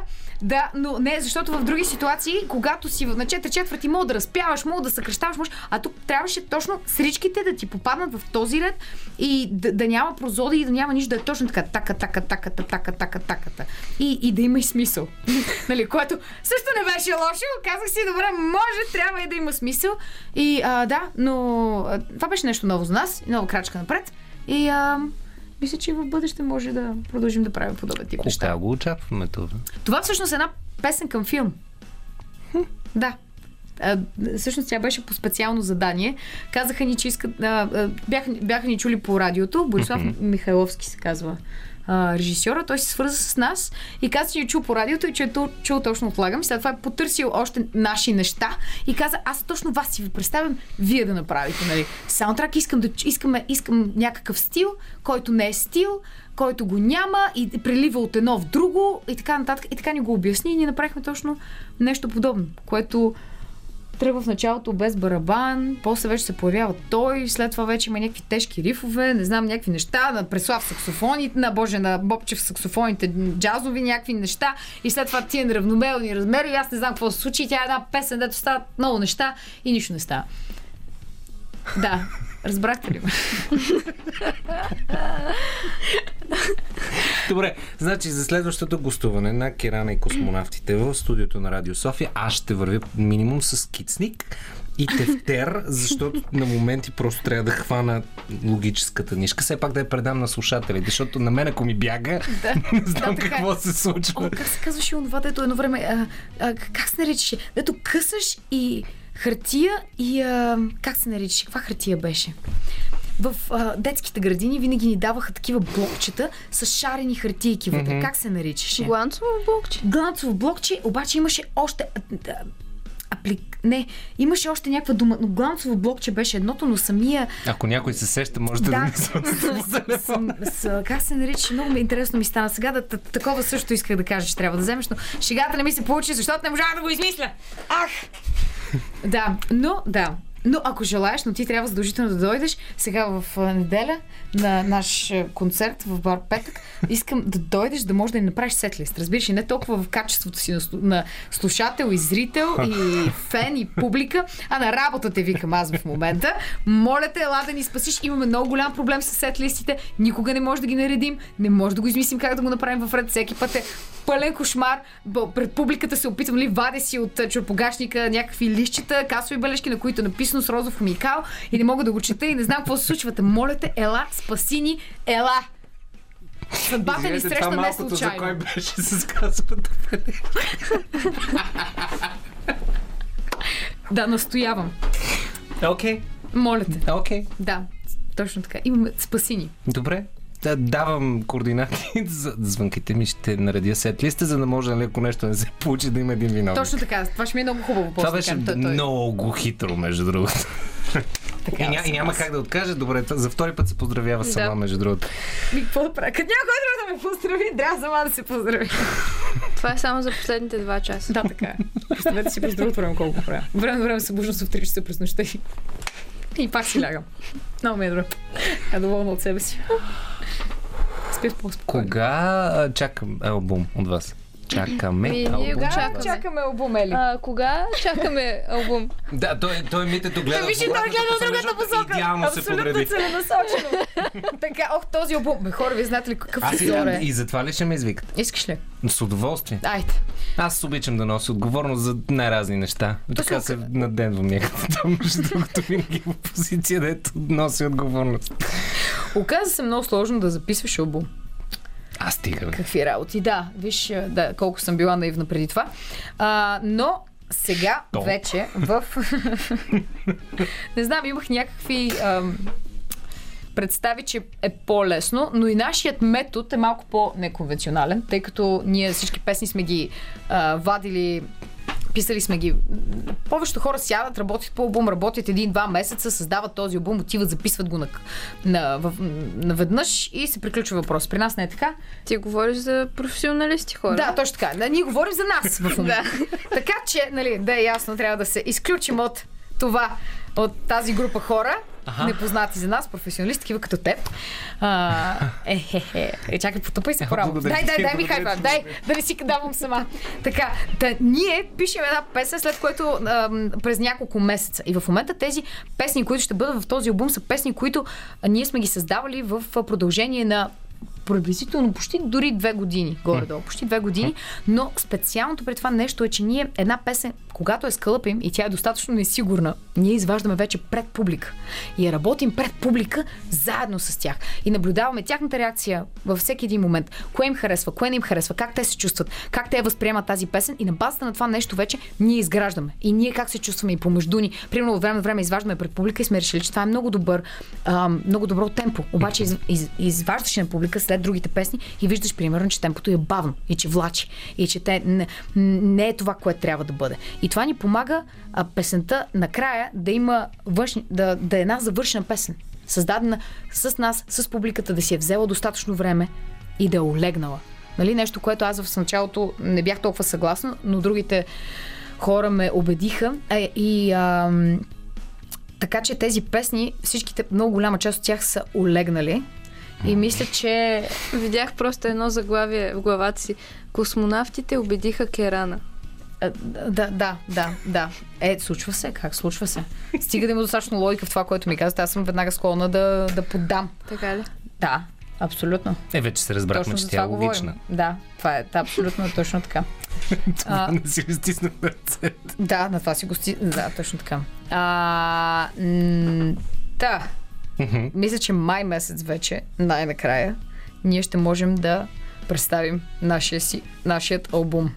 Да, но не, защото в други ситуации, когато си на 4 четвърти, мога да разпяваш, мога да съкръщаваш, можеш, а тук трябваше точно сричките да ти попаднат в този ред и да, да няма прозоди и да няма нищо, да е точно така, така, така, така, така, така, така, и, и да има и смисъл. нали, което също не беше лошо, казах си, добре, може, трябва и да има смисъл. И а, да, но това беше нещо ново за нас, нова крачка напред. И а, мисля, че и в бъдеще може да продължим да правим подобен тип неща. Ще го очакваме това. Това всъщност е една песен към филм. Да. А, всъщност тя беше по специално задание. Казаха ни, че искат. А, а, бяха, бяха ни чули по радиото. Борислав Михайловски се казва а, режисьора. Той се свърза с нас и каза, че е чул по радиото и че е чул точно отлагам. След това е потърсил още наши неща и каза, аз точно вас си ви представям, вие да направите. Нали. Саундтрак искам, да, искаме, искам някакъв стил, който не е стил, който го няма и прелива от едно в друго и така нататък. И така ни го обясни и ние направихме точно нещо подобно, което тръгва в началото без барабан, после вече се появява той, след това вече има някакви тежки рифове, не знам, някакви неща, на Преслав саксофоните, на Боже, на Бобчев саксофоните, джазови някакви неща и след това тия неравномерни размери и аз не знам какво се случи, тя е една песен, дето стават много неща и нищо не става. Да, разбрахте ли ме? Добре, значи за следващото гостуване на Керана и космонавтите в студиото на Радио София аз ще вървя минимум с кицник и тефтер, защото на моменти просто трябва да хвана логическата нишка. Все пак да я предам на слушателите, защото на мен ако ми бяга, Да. не знам Да, е. какво се случва. О, как се казваше онова, дето едно време, а, а, как се наричаше? Дето късаш и хартия и а, как се наричаше? Каква хартия беше? В а, детските градини винаги ни даваха такива блокчета с шарени хартийки вътре. Как се наричаше? Гланцово блокче. Гланцово блокче, обаче имаше още... а, а, Аплик... Не, имаше още някаква дума, но гланцово блокче беше едното, но самия Ако някой се сеща, можете да, да, ми с, се с, с, с, как се нарича? Много ми интересно ми стана. Сега да, такова също исках да кажа, че трябва да вземеш, но шегата не ми се получи, защото не можах да го измисля. Ах! Да, но да. Но ако желаеш, но ти трябва задължително да дойдеш сега в неделя на наш концерт в бар Петък. Искам да дойдеш, да можеш да ни направиш сетлист. Разбираш, и не толкова в качеството си на, слу- на слушател и зрител и фен и публика, а на работа те викам аз в момента. Моля те, ела да ни спасиш. Имаме много голям проблем с сетлистите. Никога не може да ги наредим. Не може да го измислим как да го направим в ред. Всеки път е пълен кошмар. Пред публиката се опитвам ли вадя си от а, чурпогашника някакви лищчета, касови бележки, на които е написано с розов химикал и не мога да го чета и не знам какво се случва. Моля те, ела, спаси ни, ела. Съдбата ни срещна не малкото за кой случайно. беше с касовата Да, настоявам. Окей, Моля те. окей. Да, точно така. Имаме спаси ни. Добре. Да, давам координати за звънките ми, ще наредя сет листа, за да може, нали, ако нещо не се получи, да има един виновник. Точно така. Това ще ми е много хубаво. Това беше той- той- много хитро, между другото. така, И, ня, и няма как да откаже. Добре, за втори път се поздравява Да. сама, между другото. Ми, какво да правя? Като някой друг да ме поздрави, трябва сама да се поздрави. Това е само за последните два часа. Да, така е. Представете си през другото време колко правя. Време на време се буждам се в 3 часа през нощта и... и пак си лягам. Много ми е добре. Я доволна от себе си. Спя по-спокойно. Кога чакам албум от вас? Чакаме. Ми, ние албум. го чакаме. Чакаме албум, Ели. А, кога чакаме албум? Да, той, той митето гледа. Виж, той гледа в другата посока. Идеално се Абсолютно подреди. целенасочено. така, ох, този албум. Бе, хора, вие знаете ли какъв Аз и, фризор е? и затова ли ще ме извикат? Искаш ли? С удоволствие. Айде. Аз обичам да нося отговорност за най-разни неща. така се се наденвам някакво там, между другото винаги в позиция, дето носи отговорност. Оказа се много сложно да записваш албум. Аз стига, бе. Какви работи, да. Виж, а, да, колко съм била наивна преди това. А, но сега То. вече в... Не знам, имах някакви... Ам... представи, че е по-лесно, но и нашият метод е малко по-неконвенционален, тъй като ние всички песни сме ги а, вадили Писали сме ги. Повечето хора сядат, работят по албум, работят един-два месеца, създават този албум, отиват, записват го на, на, в, наведнъж и се приключва въпрос. При нас не е така. Ти говориш за професионалисти хора. Да, точно така. Да, ние говорим за нас в момента. така че, нали, да е ясно, трябва да се изключим от това, от тази група хора, Аха. непознати за нас, професионалисти, такива като теб. А, е, е, е, е, чакай, потъпай се по работа. Благодаря Дай, дай, дай ми ти, дай, да не си давам сама. Така, да, ние пишем една песен, след което ам, през няколко месеца. И в момента тези песни, които ще бъдат в този албум, са песни, които ние сме ги създавали в продължение на приблизително почти дори две години, горе-долу, почти две години, но специалното при това нещо е, че ние една песен, когато я скълъпим и тя е достатъчно несигурна, ние изваждаме вече пред публика и работим пред публика заедно с тях и наблюдаваме тяхната реакция във всеки един момент, кое им харесва, кое не им харесва, как те се чувстват, как те възприемат тази песен и на базата на това нещо вече ние изграждаме и ние как се чувстваме и помежду ни. Примерно от време на време изваждаме пред публика и сме решили, че това е много добър, а, много добро темпо. Обаче из, из, изваждаш на публика след другите песни и виждаш примерно, че темпото е бавно и че влачи и че те не, не е това, което трябва да бъде. И това ни помага а, песента накрая да има външни, да, да е една завършена песен. Създадена с нас, с публиката, да си е взела достатъчно време и да е олегнала. Нали, нещо, което аз в началото не бях толкова съгласна, но другите хора ме убедиха. Е, и ам, така че тези песни, всичките, много голяма част от тях са олегнали. И мисля, че Видях просто едно заглавие в главата си. Космонавтите убедиха Керана. А, Да, да, да, да. Е, случва се. Как случва се? Стига да има достатъчно логика в това, което ми казвате. Аз съм веднага склонна да, да поддам. Така ли? Да, абсолютно. Е, вече се разбрахме, точно че тя е логична. говорим. Да, това е да, абсолютно точно така. А, Не си го стиснах на ръцете. да, на това си го сти... Да, точно така. А, м- да. Мисля, че май месец вече, най-накрая, ние ще можем да представим нашия си, нашият албум.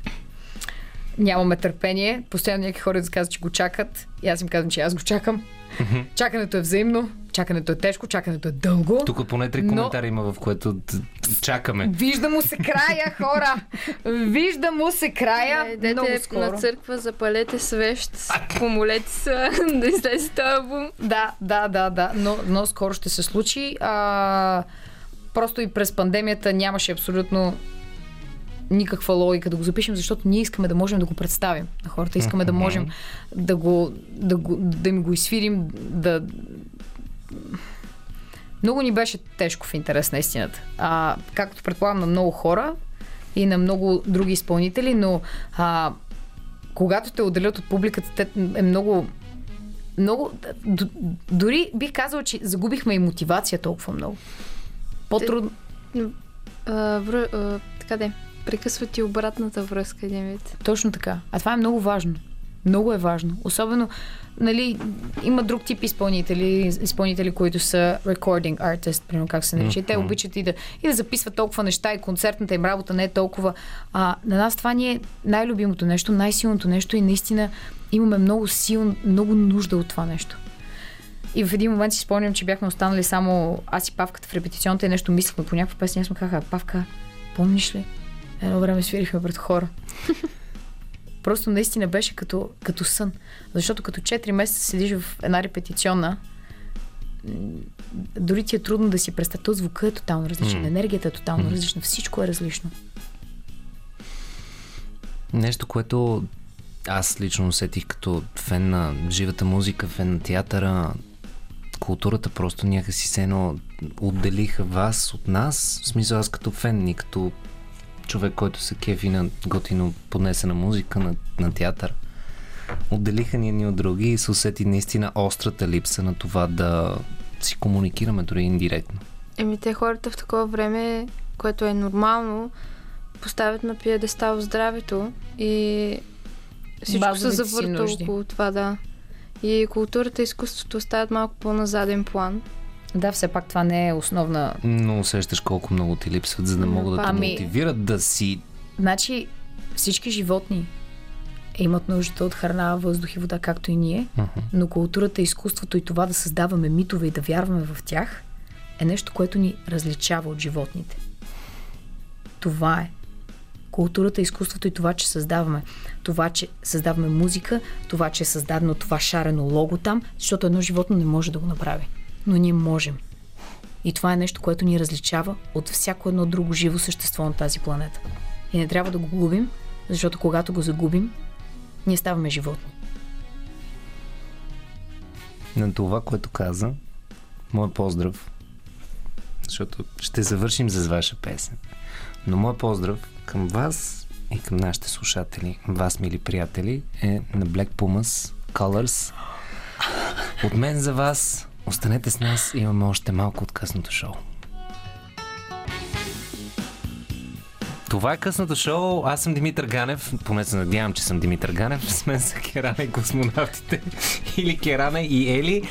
Нямаме търпение. Постоянно някакви хора да казват, че го чакат. И аз им казвам, че аз го чакам. Чакането е взаимно, чакането е тежко, чакането е дълго. Тук поне три Но- коментара има, в което чакаме. Вижда му се края, хора! Вижда му се края много на скоро. църква, запалете свещ, помолете се да излезе този албум. Да, да, да, да, но, но скоро ще се случи. А, просто и през пандемията нямаше абсолютно никаква логика да го запишем, защото ние искаме да можем да го представим на хората. Искаме да можем да, го, да, го, да им го изсвирим, да... Много ни беше тежко в интерес на истината. А, както предполагам на много хора и на много други изпълнители, но а, когато те отделят от публиката, те е много много. д- Дори бих казала, че загубихме и мотивация толкова много. По-трудно. А, така де, прекъсва ти обратната връзка един вид. Точно така. А това е много важно. Много е важно. Особено, нали, има друг тип изпълнители, изпълнители, които са recording artist, примерно как се нарича. Те обичат и да, и да записват толкова неща и концертната им работа не е толкова. А на нас това ни е най-любимото нещо, най-силното нещо и наистина имаме много силно, много нужда от това нещо. И в един момент си спомням, че бяхме останали само аз и Павката в репетиционната и нещо мислихме по някаква песен. Аз му казах, «А, Павка, помниш ли? Едно време свирихме пред хора. Просто наистина беше като, като сън. Защото като 4 месеца седиш в една репетиционна, дори ти е трудно да си представи. То звука е тотално различен, М. енергията е тотално Мгм. различна, всичко е различно. Нещо, което аз лично усетих като фен на живата музика, фен на театъра, културата просто някакси се едно отделиха вас от нас. В смисъл аз като фен и като човек, който се кефи на готино поднесена музика, на, на театър. Отделиха ни едни от други и се усети наистина острата липса на това да си комуникираме дори индиректно. Еми, те хората в такова време, което е нормално, поставят на пиедестал здравето и всичко се Базовите си завърта около това, да. И културата и изкуството остават малко по-на заден план. Да, все пак това не е основна... Но усещаш колко много ти липсват, за да могат да те Ами- мотивират да си Значи всички животни имат нужда от храна, въздух и вода, както и ние, но културата, изкуството и това да създаваме митове и да вярваме в тях е нещо, което ни различава от животните. Това е. Културата, изкуството и това, че създаваме. Това, че създаваме музика, това, че е създадено това шарено лого там, защото едно животно не може да го направи. Но ние можем. И това е нещо, което ни различава от всяко едно друго живо същество на тази планета. И не трябва да го губим, защото когато го загубим, ние ставаме животни. на това, което каза. Моя поздрав, защото ще завършим с ваша песен. Но моя поздрав към вас и към нашите слушатели, вас, мили приятели, е на Black Pumas Colors. От мен за вас, останете с нас, имаме още малко от късното шоу. Това е късното шоу. Аз съм Димитър Ганев. Поне се надявам, че съм Димитър Ганев. С мен са Керана и космонавтите. Или Керана и Ели.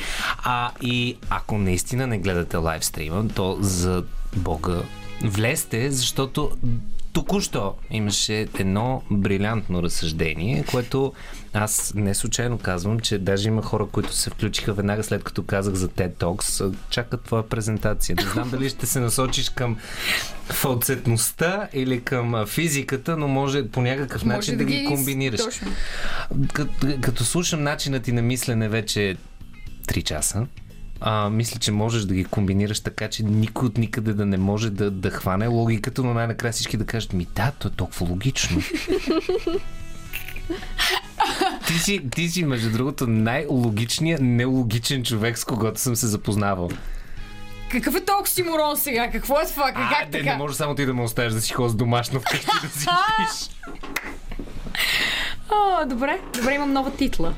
А, и ако наистина не гледате лайв стрима, то за Бога влезте, защото току-що имаше едно брилянтно разсъждение, което аз не случайно казвам, че даже има хора, които се включиха веднага след като казах за TED Talks, чакат твоя презентация. Не знам дали ще се насочиш към фалцетността или към физиката, но може по някакъв начин да, ги комбинираш. Точно. Като, като слушам начина ти на мислене вече 3 часа, а, мисля, че можеш да ги комбинираш така, че никой от никъде да не може да, да хване логиката, но най-накрая всички да кажат, ми да, то е толкова логично. ти, си, ти си, между другото, най-логичният нелогичен човек, с когото съм се запознавал. Какъв е толкова симурон сега? Какво е това? А, Как не, така? не може само ти да ме оставиш да си ходиш домашно вкъщи да си пиш. О, добре. Добре, имам нова титла.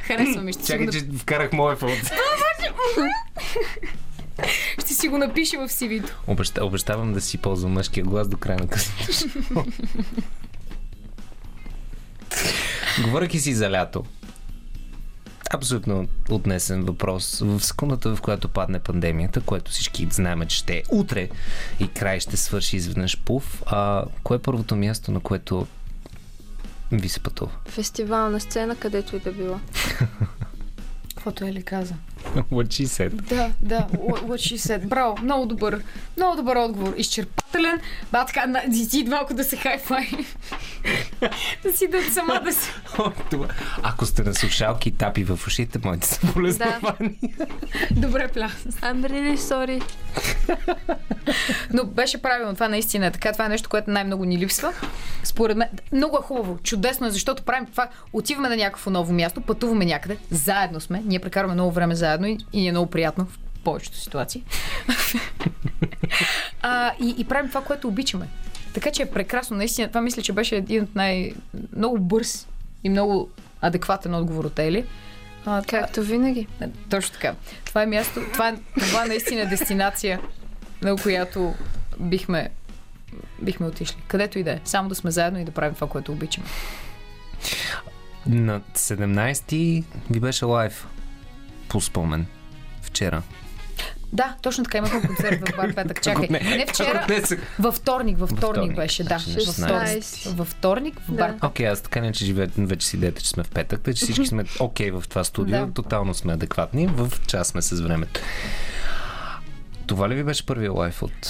Харесва ми. Ще, Чакай, че вкарах моя нап- ще си го напиша в CV-то. Обеща, обещавам да си ползвам мъжкия глас до края на късното. Говоряки си за лято, абсолютно отнесен въпрос. В секундата, в която падне пандемията, което всички знаем, че ще е утре и край ще свърши изведнъж пуф, а кое е първото място, на което ви се пътува? Фестивална сцена, където и да било. Каквото е ли каза? What she said. Да, да, what she said. Браво, много добър, много добър отговор. Изчерпателен. Ба, така, на, ти малко да се хайфай. да си да сама да се... Ако сте на слушалки и тапи в ушите, моите са болезнувани. Добре, пля. I'm really sorry. Но беше правилно. Това наистина е така. Това е нещо, което най-много ни липсва. Според мен, много е хубаво. Чудесно е, защото правим това. Отиваме на някакво ново място, пътуваме някъде, заедно сме. Ние прекарваме много време заедно и, и ни е много приятно в повечето ситуации. а, и, и правим това, което обичаме. Така че е прекрасно. Наистина, това мисля, че беше един от най- много бърз и много адекватен отговор от Ели. А, Както винаги. Точно така. Това е място, това, е- това е наистина дестинация, на която бихме, бихме отишли. Където и да е. Само да сме заедно и да правим това, което обичаме. На 17-ти ви беше лайв по спомен. Вчера. Да, точно така. Имахме концерт в бар Петък. Чакай. Не вчера, във вторник. Във вторник беше, да. Значи Във вторник. 16. Във вторник в бар Окей, аз така не, че живея, вече си идеята, че сме в петък, тъй че всички сме окей в това студио, Да. тотално сме адекватни, в час сме с времето. Това ли ви беше първия лайф от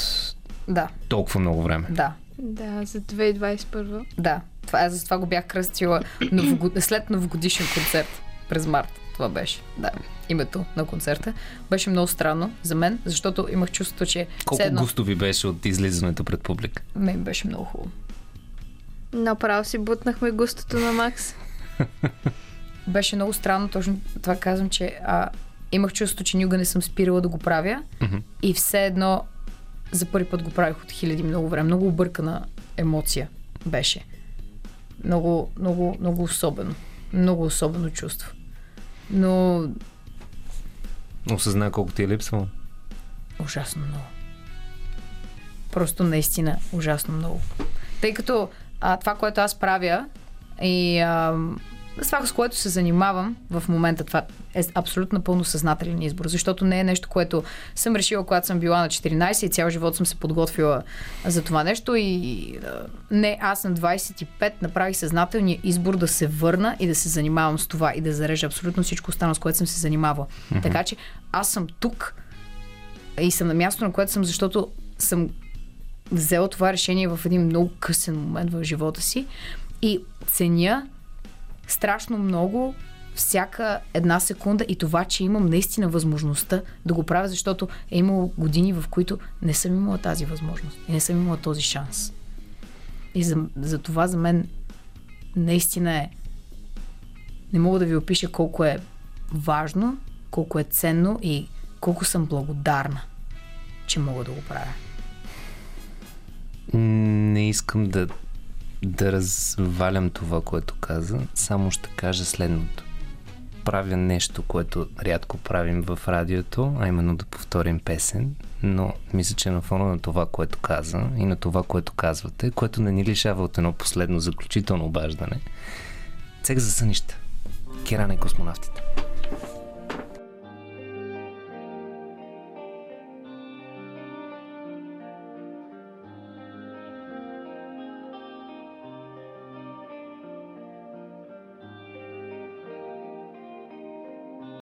Да, толкова много време? да. Да, за 2021. Да, това е, за това го бях кръстила новогод... след новогодишен концерт през март. Това беше, да, името на концерта. Беше много странно за мен, защото имах чувството, че Колко едно густо ви беше от излизането пред публика? мен беше много хубаво. Направо си бутнахме густото на Макс. Беше много странно, точно това казвам, че а, имах чувството, че никога не съм спирала да го правя Мгм. и все едно за първи път го правих от хиляди много време. Много объркана емоция беше. Много, много, много особено. Много особено чувство. Но Осъзна колко ти е липсвало. ужасно много. Просто наистина ужасно много. Тъй като а, това, което аз правя и а, с това, с което се занимавам в момента, това е абсолютно пълно съзнателен избор, защото не е нещо, което съм решила, когато съм била на 14 и цял живот съм се подготвила за това нещо и не, аз на 25 направих съзнателния избор да се върна и да се занимавам с това и да зарежа абсолютно всичко останало, с което съм се занимавала. Mm-hmm. Така че аз съм тук и съм на място, на което съм, защото съм взела това решение в един много късен момент в живота си и ценя страшно много всяка една секунда и това, че имам наистина възможността да го правя, защото е имало години, в които не съм имала тази възможност и не съм имала този шанс. И за, за това за мен наистина е не мога да ви опиша колко е важно, колко е ценно и колко съм благодарна, че мога да го правя. Не искам да, да развалям това, което каза, само ще кажа следното. Правя нещо, което рядко правим в радиото, а именно да повторим песен, но мисля, че на фона на това, което каза и на това, което казвате, което не ни лишава от едно последно заключително обаждане, цех за сънища. Кирана и космонавтите.